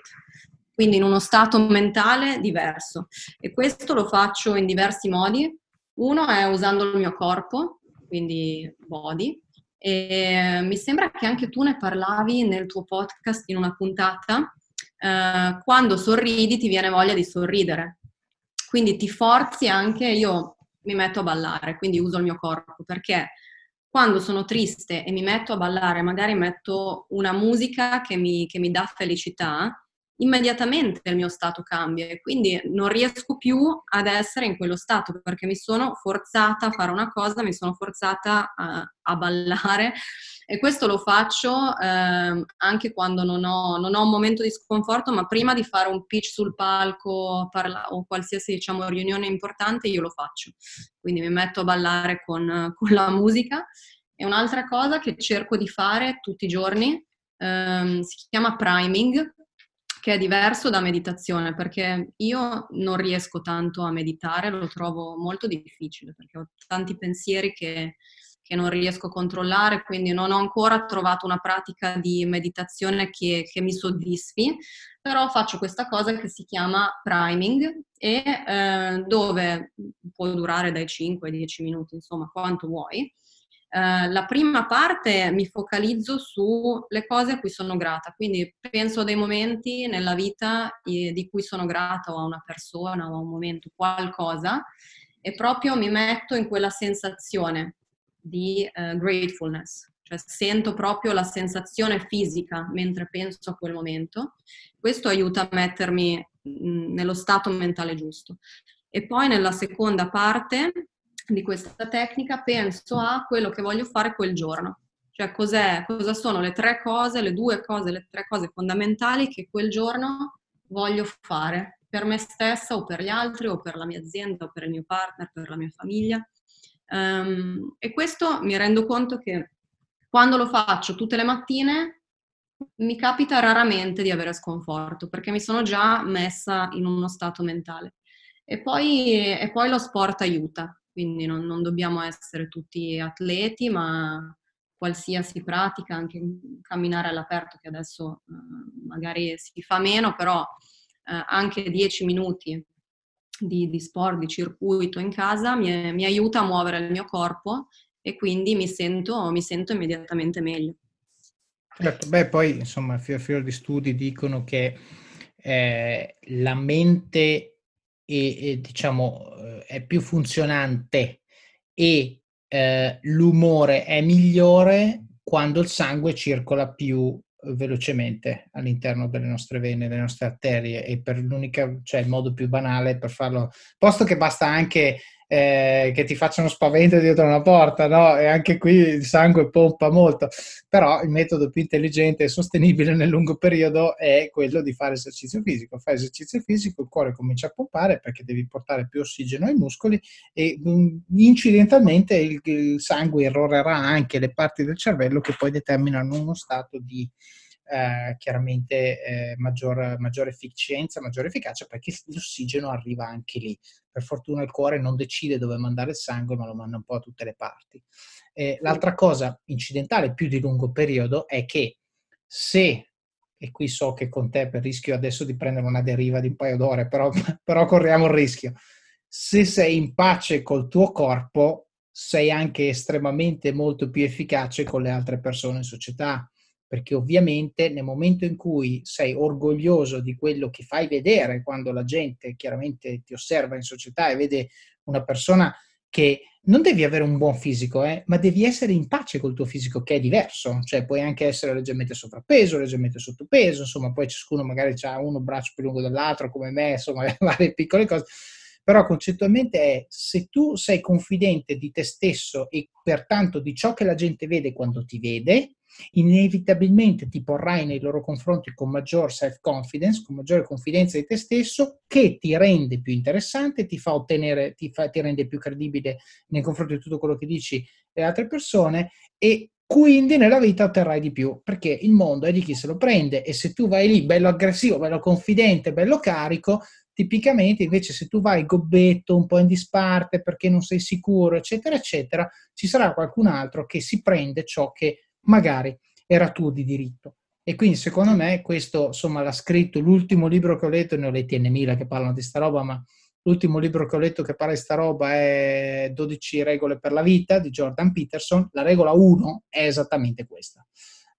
Speaker 2: quindi in uno stato mentale diverso. E questo lo faccio in diversi modi. Uno è usando il mio corpo, quindi body, e mi sembra che anche tu ne parlavi nel tuo podcast in una puntata. Eh, quando sorridi ti viene voglia di sorridere. Quindi ti forzi anche, io mi metto a ballare, quindi uso il mio corpo, perché quando sono triste e mi metto a ballare, magari metto una musica che mi, che mi dà felicità, immediatamente il mio stato cambia e quindi non riesco più ad essere in quello stato perché mi sono forzata a fare una cosa, mi sono forzata a, a ballare e questo lo faccio eh, anche quando non ho, non ho, un momento di sconforto, ma prima di fare un pitch sul palco parla, o qualsiasi diciamo, riunione importante io lo faccio. Quindi mi metto a ballare con, con la musica. E un'altra cosa che cerco di fare tutti i giorni ehm, si chiama priming, che è diverso da meditazione, perché io non riesco tanto a meditare, lo trovo molto difficile, perché ho tanti pensieri che, che non riesco a controllare, quindi non ho ancora trovato una pratica di meditazione che, che mi soddisfi, però faccio questa cosa che si chiama priming e eh, dove può durare dai 5 ai 10 minuti, insomma, quanto vuoi eh, la prima parte mi focalizzo sulle cose a cui sono grata, quindi penso a dei momenti nella vita eh, di cui sono grata o a una persona o a un momento, qualcosa, e proprio mi metto in quella sensazione di uh, gratefulness, cioè sento proprio la sensazione fisica mentre penso a quel momento. Questo aiuta a mettermi mh, mm, nello stato mentale giusto. E poi nella seconda parte di questa tecnica penso a quello che voglio fare quel giorno. Cioè cosa sono le tre cose, le due cose, le tre cose fondamentali che quel giorno voglio fare per me stessa o per gli altri o per la mia azienda o per il mio partner, per la mia famiglia. Um, e questo mi rendo conto che quando lo faccio tutte le mattine mi capita raramente di avere sconforto perché mi sono già messa in uno stato mentale. E poi, e poi lo sport aiuta, quindi non, non dobbiamo essere tutti atleti, ma qualsiasi pratica, anche camminare all'aperto che adesso eh, magari si fa meno, però eh, anche 10 minuti di, di, sport, di circuito in casa mi, mi, aiuta a muovere il mio corpo e quindi mi sento, mi sento immediatamente meglio.
Speaker 1: Certo, beh, poi insomma, fior fior di studi dicono che eh, la mente è, è, diciamo, eh, è più funzionante e eh, l'umore è migliore quando il sangue circola più velocemente all'interno delle nostre vene, delle nostre arterie e per l'unica, cioè il modo più banale per farlo, posto che basta anche eh, che ti facciano spavento dietro una porta, no? E anche qui il sangue pompa molto, però il metodo più intelligente e sostenibile nel lungo periodo è quello di fare esercizio fisico. Fai esercizio fisico, il cuore comincia a pompare perché devi portare più ossigeno ai muscoli e um, incidentalmente il, il sangue irrorerà anche le parti del cervello che poi determinano uno stato di eh, chiaramente eh, maggior, maggiore efficienza, maggiore efficacia perché l'ossigeno arriva anche lì. Per fortuna il cuore non decide dove mandare il sangue, ma lo manda un po' a tutte le parti. Eh, l'altra cosa incidentale più di lungo periodo è che se, e qui so che con te per rischio adesso di prendere una deriva di un paio d'ore, però, però corriamo il rischio, se sei in pace col tuo corpo, sei anche estremamente molto più efficace con le altre persone in società perché ovviamente nel momento in cui sei orgoglioso di quello che fai vedere, quando la gente chiaramente ti osserva in società e vede una persona che non devi avere un buon fisico, eh, ma devi essere in pace col tuo fisico che è diverso, cioè puoi anche essere leggermente sovrappeso, leggermente sottopeso, insomma poi ciascuno magari ha uno braccio più lungo dell'altro come me, insomma varie piccole cose, però concettualmente è se tu sei confidente di te stesso e pertanto di ciò che la gente vede quando ti vede, inevitabilmente ti porrai nei loro confronti con maggior self-confidence, con maggiore confidenza di te stesso, che ti rende più interessante, ti fa ottenere, ti, fa, ti rende più credibile nei confronti di tutto quello che dici le altre persone e quindi nella vita otterrai di più, perché il mondo è di chi se lo prende e se tu vai lì bello aggressivo, bello confidente, bello carico, tipicamente invece se tu vai gobbetto, un po' in disparte perché non sei sicuro, eccetera, eccetera, ci sarà qualcun altro che si prende ciò che magari era tuo di diritto. E quindi secondo me questo, insomma, l'ha scritto, l'ultimo libro che ho letto, ne ho letti N mila che parlano di sta roba, ma l'ultimo libro che ho letto che parla di sta roba è 12 regole per la vita di Jordan Peterson. La regola 1 è esattamente questa.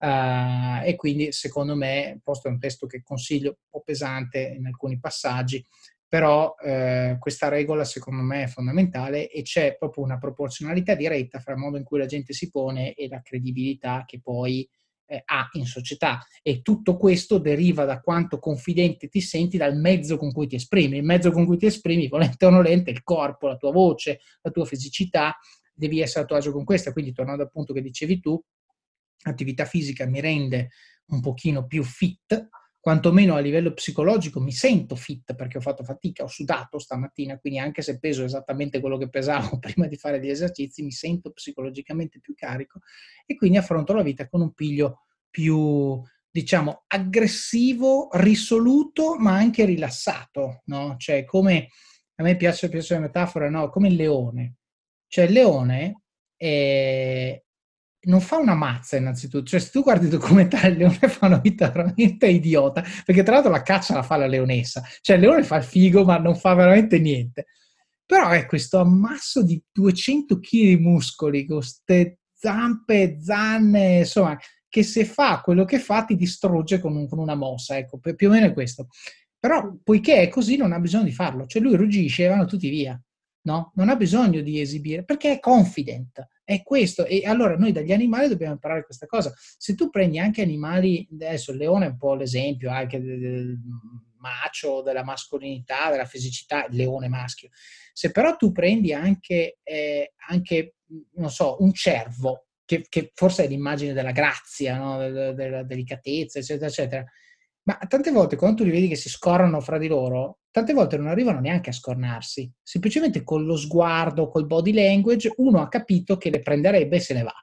Speaker 1: Uh, e quindi secondo me, posto è un testo che consiglio un po' pesante in alcuni passaggi, però eh, questa regola secondo me è fondamentale e c'è proprio una proporzionalità diretta fra il modo in cui la gente si pone e la credibilità che poi eh, ha in società. E tutto questo deriva da quanto confidente ti senti dal mezzo con cui ti esprimi, il mezzo con cui ti esprimi, volente o nolente, il corpo, la tua voce, la tua fisicità, devi essere a tuo agio con questa, quindi tornando al punto che dicevi tu, attività fisica mi rende un pochino più fit, quantomeno a livello psicologico mi sento fit perché ho fatto fatica, ho sudato stamattina, quindi anche se peso esattamente quello che pesavo prima di fare gli esercizi, mi sento psicologicamente più carico e quindi affronto la vita con un piglio più, diciamo, aggressivo, risoluto, ma anche rilassato, no? Cioè, come a me piace, piace la metafora, no? Come il leone. Cioè, il leone è, non fa una mazza innanzitutto, cioè se tu guardi i documentari il leone fa una vita veramente idiota, perché tra l'altro la caccia la fa la leonessa, cioè il leone fa il figo ma non fa veramente niente, però è questo ammasso di 200 kg di muscoli con queste zampe, zanne, insomma, che se fa quello che fa ti distrugge con, un, con una mossa, ecco, più o meno è questo. Però poiché è così non ha bisogno di farlo, cioè lui ruggisce e vanno tutti via, no? Non ha bisogno di esibire, perché è confident è questo. E allora noi dagli animali dobbiamo imparare questa cosa. Se tu prendi anche animali, adesso il leone è un po' l'esempio anche del macio, della mascolinità, della fisicità, il leone maschio. Se però tu prendi anche, eh, anche non so, un cervo, che, che, forse è l'immagine della grazia, no? della, della delicatezza, eccetera, eccetera, ma tante volte quando tu li vedi che si scorrano fra di loro, tante volte non arrivano neanche a scornarsi. Semplicemente con lo sguardo, col body language, uno ha capito che le prenderebbe e se ne va.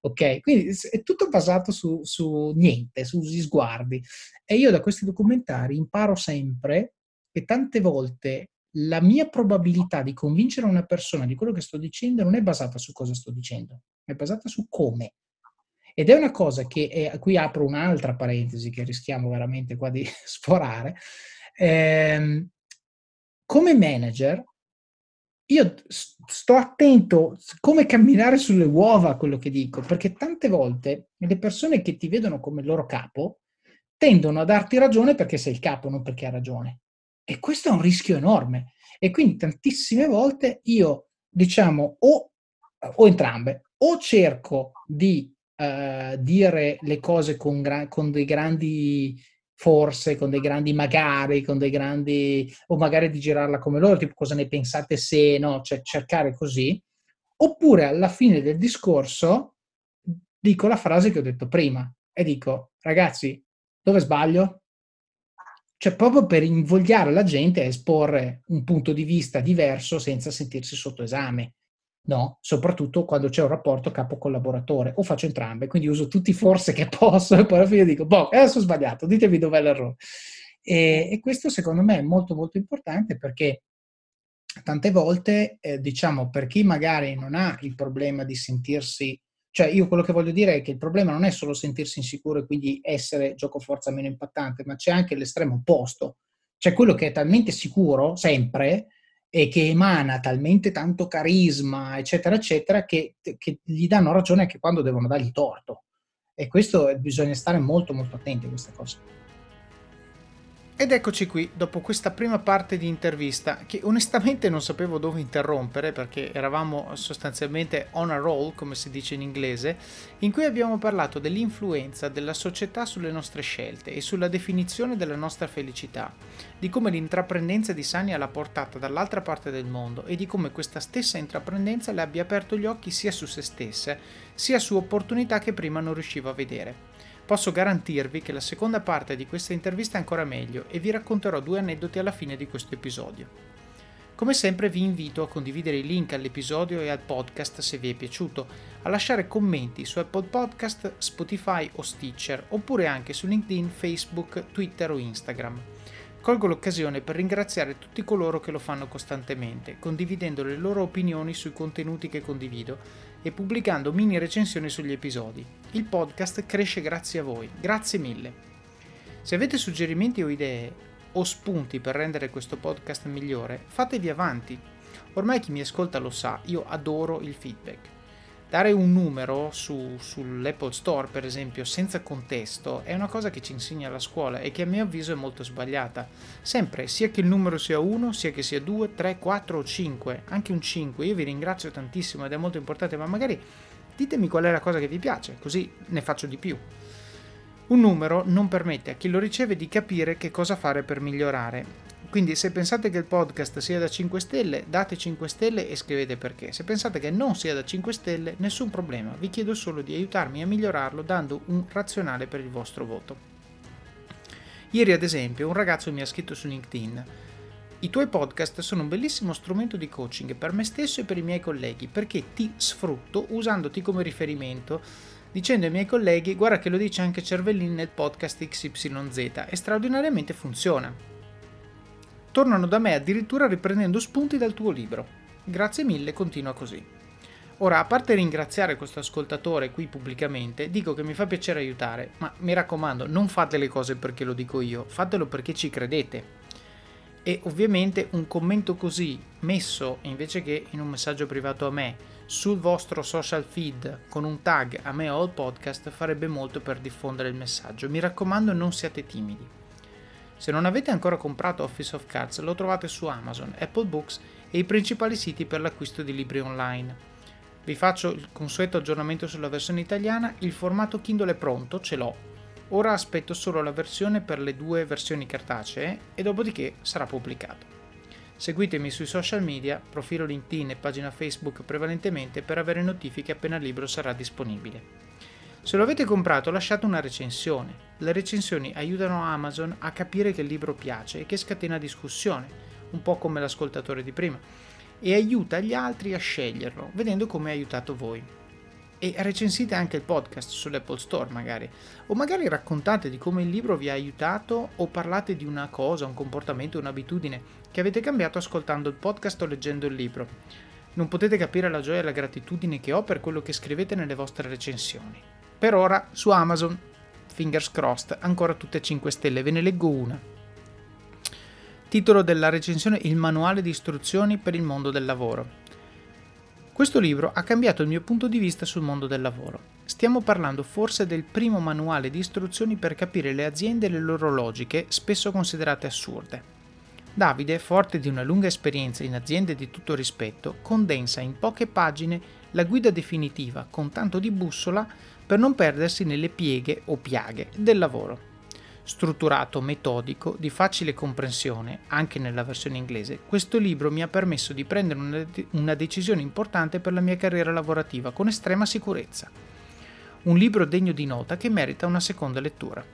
Speaker 1: Ok? Quindi è tutto basato su, su niente, sugli sguardi. E io da questi documentari imparo sempre che tante volte la mia probabilità di convincere una persona di quello che sto dicendo non è basata su cosa sto dicendo, è basata su come
Speaker 6: Ed è una cosa che, è, qui apro un'altra parentesi che rischiamo veramente qua di sforare. Eh, come manager, io sto attento come camminare sulle uova a quello che dico, perché tante volte le persone che ti vedono come il loro capo tendono a darti ragione perché sei il capo, non perché ha ragione. E questo è un rischio enorme. E quindi tantissime volte io, diciamo, o, o entrambe, o cerco di uh, dire le cose con, gra- con dei grandi forse, con dei grandi magari, con dei grandi, o magari di girarla come loro, tipo cosa ne pensate se, no, cioè cercare così, oppure alla fine del discorso dico la frase che ho detto prima e dico, ragazzi, dove sbaglio? Cioè proprio per invogliare la gente a esporre un punto di vista diverso senza sentirsi sotto esame no? Soprattutto quando c'è un rapporto capo-collaboratore, o faccio entrambe, quindi uso tutti i forse che posso e poi alla fine dico, boh, adesso ho sbagliato, ditemi dov'è l'errore. E, e questo secondo me è molto molto importante perché tante volte, eh, diciamo, per chi magari non ha il problema di sentirsi, cioè io quello che voglio dire è che il problema non è solo sentirsi insicuro e quindi essere gioco forza meno impattante, ma c'è anche l'estremo opposto, cioè quello che è talmente sicuro sempre e che emana talmente tanto carisma, eccetera, eccetera, che, che gli danno ragione anche quando devono dargli torto. E questo bisogna stare molto molto attenti a queste cose.
Speaker 1: Ed eccoci qui, dopo questa prima parte di intervista, che onestamente non sapevo dove interrompere perché eravamo sostanzialmente on a roll, come si dice in inglese, in cui abbiamo parlato dell'influenza della società sulle nostre scelte e sulla definizione della nostra felicità, di come l'intraprendenza di Sania l'ha portata dall'altra parte del mondo e di come questa stessa intraprendenza le abbia aperto gli occhi sia su se stesse, sia su opportunità che prima non riusciva a vedere. Posso garantirvi che la seconda parte di questa intervista è ancora meglio e vi racconterò due aneddoti alla fine di questo episodio. Come sempre vi invito a condividere i link all'episodio e al podcast se vi è piaciuto, a lasciare commenti su Apple Podcast, Spotify o Stitcher, oppure anche su LinkedIn, Facebook, Twitter o Instagram. Colgo l'occasione per ringraziare tutti coloro che lo fanno costantemente, condividendo le loro opinioni sui contenuti che condivido e pubblicando mini recensioni sugli episodi. Il podcast cresce grazie a voi, grazie mille. Se avete suggerimenti o idee o spunti per rendere questo podcast migliore, fatevi avanti. Ormai chi mi ascolta lo sa, io adoro il feedback. Dare un numero su, sull'Apple Store, per esempio, senza contesto, è una cosa che ci insegna la scuola e che a mio avviso è molto sbagliata. Sempre, sia che il numero sia 1, sia che sia 2, 3, 4 o 5, anche un 5. Io vi ringrazio tantissimo ed è molto importante, ma magari ditemi qual è la cosa che vi piace, così ne faccio di più. Un numero non permette a chi lo riceve di capire che cosa fare per migliorare quindi se pensate che il podcast sia da 5 stelle, date 5 stelle e scrivete perché. Se pensate che non sia da 5 stelle, nessun problema, vi chiedo solo di aiutarmi a migliorarlo dando un razionale per il vostro voto. Ieri ad esempio un ragazzo mi ha scritto su LinkedIn i tuoi podcast sono un bellissimo strumento di coaching per me stesso e per i miei colleghi perché ti sfrutto usandoti come riferimento dicendo ai miei colleghi guarda che lo dice anche Cervellin nel podcast XYZ e straordinariamente funziona tornano da me addirittura riprendendo spunti dal tuo libro. Grazie mille, continua così. Ora, a parte ringraziare questo ascoltatore qui pubblicamente, dico che mi fa piacere aiutare, ma mi raccomando, non fate le cose perché lo dico io, fatelo perché ci credete. E ovviamente un commento così, messo invece che in un messaggio privato a me, sul vostro social feed con un tag a me o al podcast, farebbe molto per diffondere il messaggio. Mi raccomando, non siate timidi. Se non avete ancora comprato Office of Cards lo trovate su Amazon, Apple Books e i principali siti per l'acquisto di libri online. Vi faccio il consueto aggiornamento sulla versione italiana, il formato Kindle è pronto, ce l'ho. Ora aspetto solo la versione per le due versioni cartacee e dopodiché sarà pubblicato. Seguitemi sui social media, profilo LinkedIn e pagina Facebook prevalentemente per avere notifiche appena il libro sarà disponibile. Se lo avete comprato lasciate una recensione. Le recensioni aiutano Amazon a capire che il libro piace e che scatena discussione, un po' come l'ascoltatore di prima, e aiuta gli altri a sceglierlo, vedendo come ha aiutato voi. E recensite anche il podcast sull'Apple Store magari, o magari raccontate di come il libro vi ha aiutato o parlate di una cosa, un comportamento, un'abitudine che avete cambiato ascoltando il podcast o leggendo il libro. Non potete capire la gioia e la gratitudine che ho per quello che scrivete nelle vostre recensioni. Per ora su Amazon, fingers crossed, ancora tutte 5 stelle, ve ne leggo una. Titolo della recensione Il manuale di istruzioni per il mondo del lavoro. Questo libro ha cambiato il mio punto di vista sul mondo del lavoro. Stiamo parlando forse del primo manuale di istruzioni per capire le aziende e le loro logiche, spesso considerate assurde. Davide, forte di una lunga esperienza in aziende di tutto rispetto, condensa in poche pagine la guida definitiva con tanto di bussola per non perdersi nelle pieghe o piaghe del lavoro strutturato, metodico, di facile comprensione, anche nella versione inglese, questo libro mi ha permesso di prendere una, de- una decisione importante per la mia carriera lavorativa con estrema sicurezza. Un libro degno di nota che merita una seconda lettura.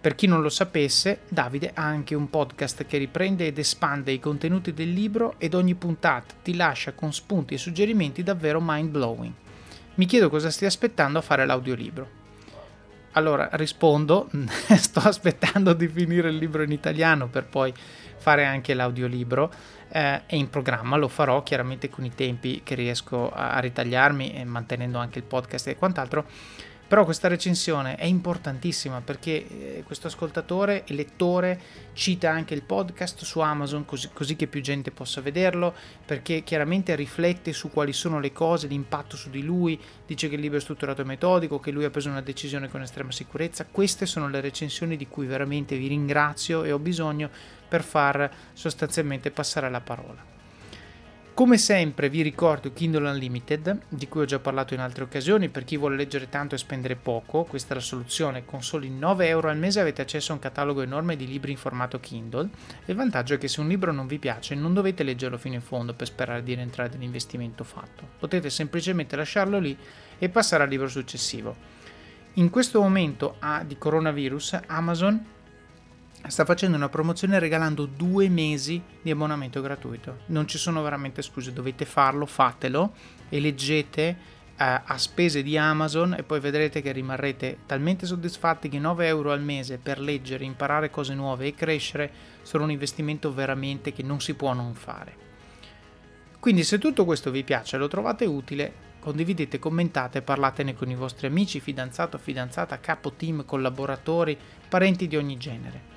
Speaker 1: Per chi non lo sapesse, Davide ha anche un podcast che riprende ed espande i contenuti del libro ed ogni puntata ti lascia con spunti e suggerimenti davvero mind blowing. Mi chiedo cosa stia aspettando a fare l'audiolibro. Allora rispondo, sto aspettando di finire il libro in italiano per poi fare anche l'audiolibro. Eh, è in programma, lo farò chiaramente con i tempi che riesco a ritagliarmi e mantenendo anche il podcast e quant'altro però questa recensione è importantissima perché eh, questo ascoltatore e lettore cita anche il podcast su Amazon così, così, che più gente possa vederlo, perché chiaramente riflette su quali sono le cose, l'impatto su di lui, dice che il libro è strutturato e metodico, che lui ha preso una decisione con estrema sicurezza. Queste sono le recensioni di cui veramente vi ringrazio e ho bisogno per far sostanzialmente passare la parola. Come sempre vi ricordo Kindle Unlimited, di cui ho già parlato in altre occasioni, per chi vuole leggere tanto e spendere poco, questa è la soluzione, con soli 9 euro al mese avete accesso a un catalogo enorme di libri in formato Kindle, il vantaggio è che se un libro non vi piace non dovete leggerlo fino in fondo per sperare di rientrare nell'investimento fatto, potete semplicemente lasciarlo lì e passare al libro successivo. In questo momento ah, di coronavirus Amazon sta facendo una promozione regalando due mesi di abbonamento gratuito. Non ci sono veramente scuse, dovete farlo, fatelo e leggete eh, a spese di Amazon e poi vedrete che rimarrete talmente soddisfatti che 9 euro al mese per leggere, imparare cose nuove e crescere sono un investimento veramente che non si può non fare. Quindi se tutto questo vi piace e lo trovate utile, condividete, commentate, parlatene con i vostri amici, fidanzato, fidanzata, capo team, collaboratori, parenti di ogni genere.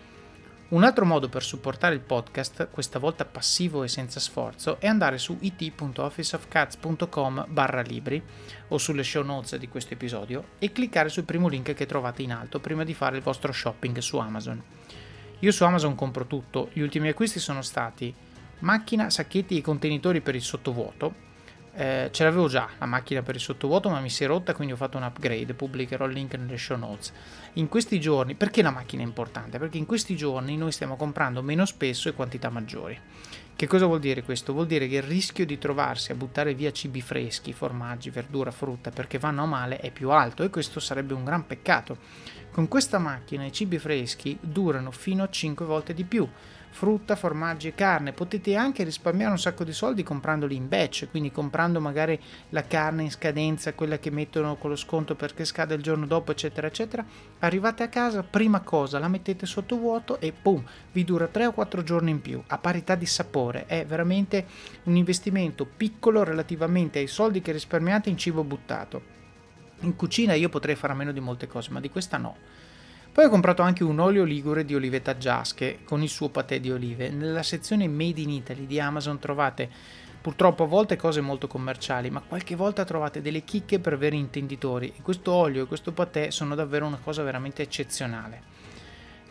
Speaker 1: Un altro modo per supportare il podcast, questa volta passivo e senza sforzo, è andare su it.officeofcats.com barra libri o sulle show notes di questo episodio e cliccare sul primo link che trovate in alto prima di fare il vostro shopping su Amazon. Io su Amazon compro tutto, gli ultimi acquisti sono stati macchina, sacchetti e contenitori per il sottovuoto, eh, ce l'avevo già la macchina per il sottovuoto, ma mi si è rotta, quindi ho fatto un upgrade. Pubblicherò il link nelle show notes. In questi giorni, perché la macchina è importante? Perché in questi giorni noi stiamo comprando meno spesso e quantità maggiori. Che cosa vuol dire questo? Vuol dire che il rischio di trovarsi a buttare via cibi freschi, formaggi, verdura, frutta perché vanno a male è più alto e questo sarebbe un gran peccato. Con questa macchina i cibi freschi durano fino a 5 volte di più frutta, formaggi e carne. Potete anche risparmiare un sacco di soldi comprandoli in batch, quindi comprando magari la carne in scadenza, quella che mettono con lo sconto perché scade il giorno dopo, eccetera, eccetera. Arrivate a casa, prima cosa la mettete sotto vuoto e boom, vi dura 3 o 4 giorni in più, a parità di sapore. È veramente un investimento piccolo relativamente ai soldi che risparmiate in cibo buttato. In cucina io potrei fare a meno di molte cose, ma di questa no. Poi ho comprato anche un olio ligure di olivetta giasche con il suo patè di olive. Nella sezione Made in Italy di Amazon trovate purtroppo a volte cose molto commerciali, ma qualche volta trovate delle chicche per veri intenditori e questo olio e questo patè sono davvero una cosa veramente eccezionale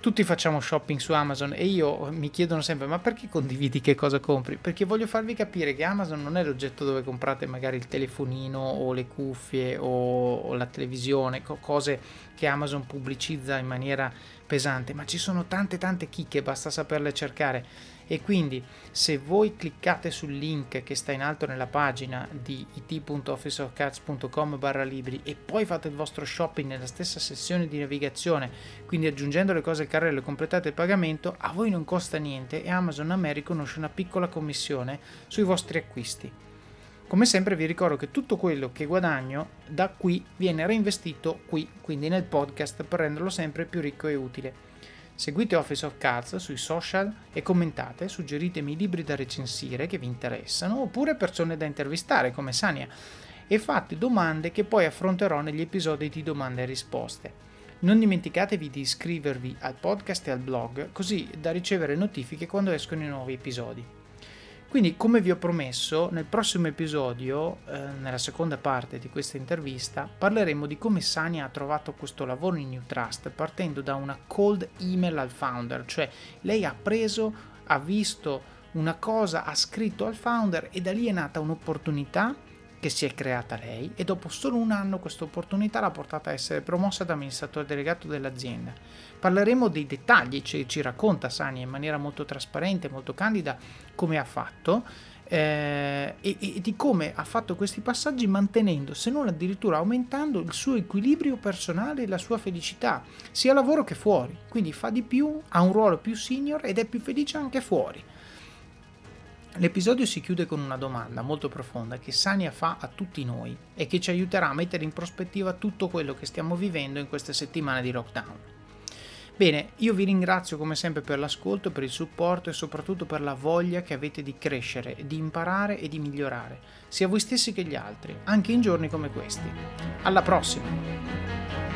Speaker 1: tutti facciamo shopping su Amazon e io mi chiedono sempre ma perché condividi che cosa compri? Perché voglio farvi capire che Amazon non è l'oggetto dove comprate magari il telefonino o le cuffie o, o la televisione, cose che Amazon pubblicizza in maniera pesante, ma ci sono tante tante chicche, basta saperle cercare e quindi se voi cliccate sul link che sta in alto nella pagina di it.officeofcats.com barra libri e poi fate il vostro shopping nella stessa sessione di navigazione, quindi aggiungendo le cose al carrello e completate il pagamento, a voi non costa niente e Amazon a me riconosce una piccola commissione sui vostri acquisti. Come sempre vi ricordo che tutto quello che guadagno da qui viene reinvestito qui, quindi nel podcast per renderlo sempre più ricco e utile. Seguite Office of Cards sui social e commentate, suggeritemi libri da recensire che vi interessano oppure persone da intervistare come Sania. e fate domande che poi affronterò negli episodi di domande e risposte. Non dimenticatevi di iscrivervi al podcast e al blog così da ricevere notifiche quando escono i nuovi episodi. Quindi, come vi ho promesso, nel prossimo episodio, eh, nella seconda parte di questa intervista, parleremo di come Sania ha trovato questo lavoro in New Trust partendo da una cold email al founder, cioè lei ha preso, ha visto una cosa, ha scritto al founder e da lì è nata un'opportunità che si è creata lei e dopo solo un anno questa opportunità l'ha portata a essere promossa da amministratore delegato dell'azienda. Parleremo dei dettagli, ci, ci racconta Sani in maniera molto trasparente, molto candida come ha fatto eh, e, e, di come ha fatto questi passaggi mantenendo, se non addirittura aumentando, il suo equilibrio personale e la sua felicità, sia lavoro che fuori. Quindi fa di più, ha un ruolo più senior ed è più felice anche fuori. L'episodio si chiude con una domanda molto profonda che Sania fa a tutti noi e che ci aiuterà a mettere in prospettiva tutto quello che stiamo vivendo in queste settimane di lockdown. Bene, io vi ringrazio come sempre per l'ascolto, per il supporto e soprattutto per la voglia che avete di crescere, di imparare e di migliorare, sia voi stessi che gli altri, anche in giorni come questi. Alla prossima!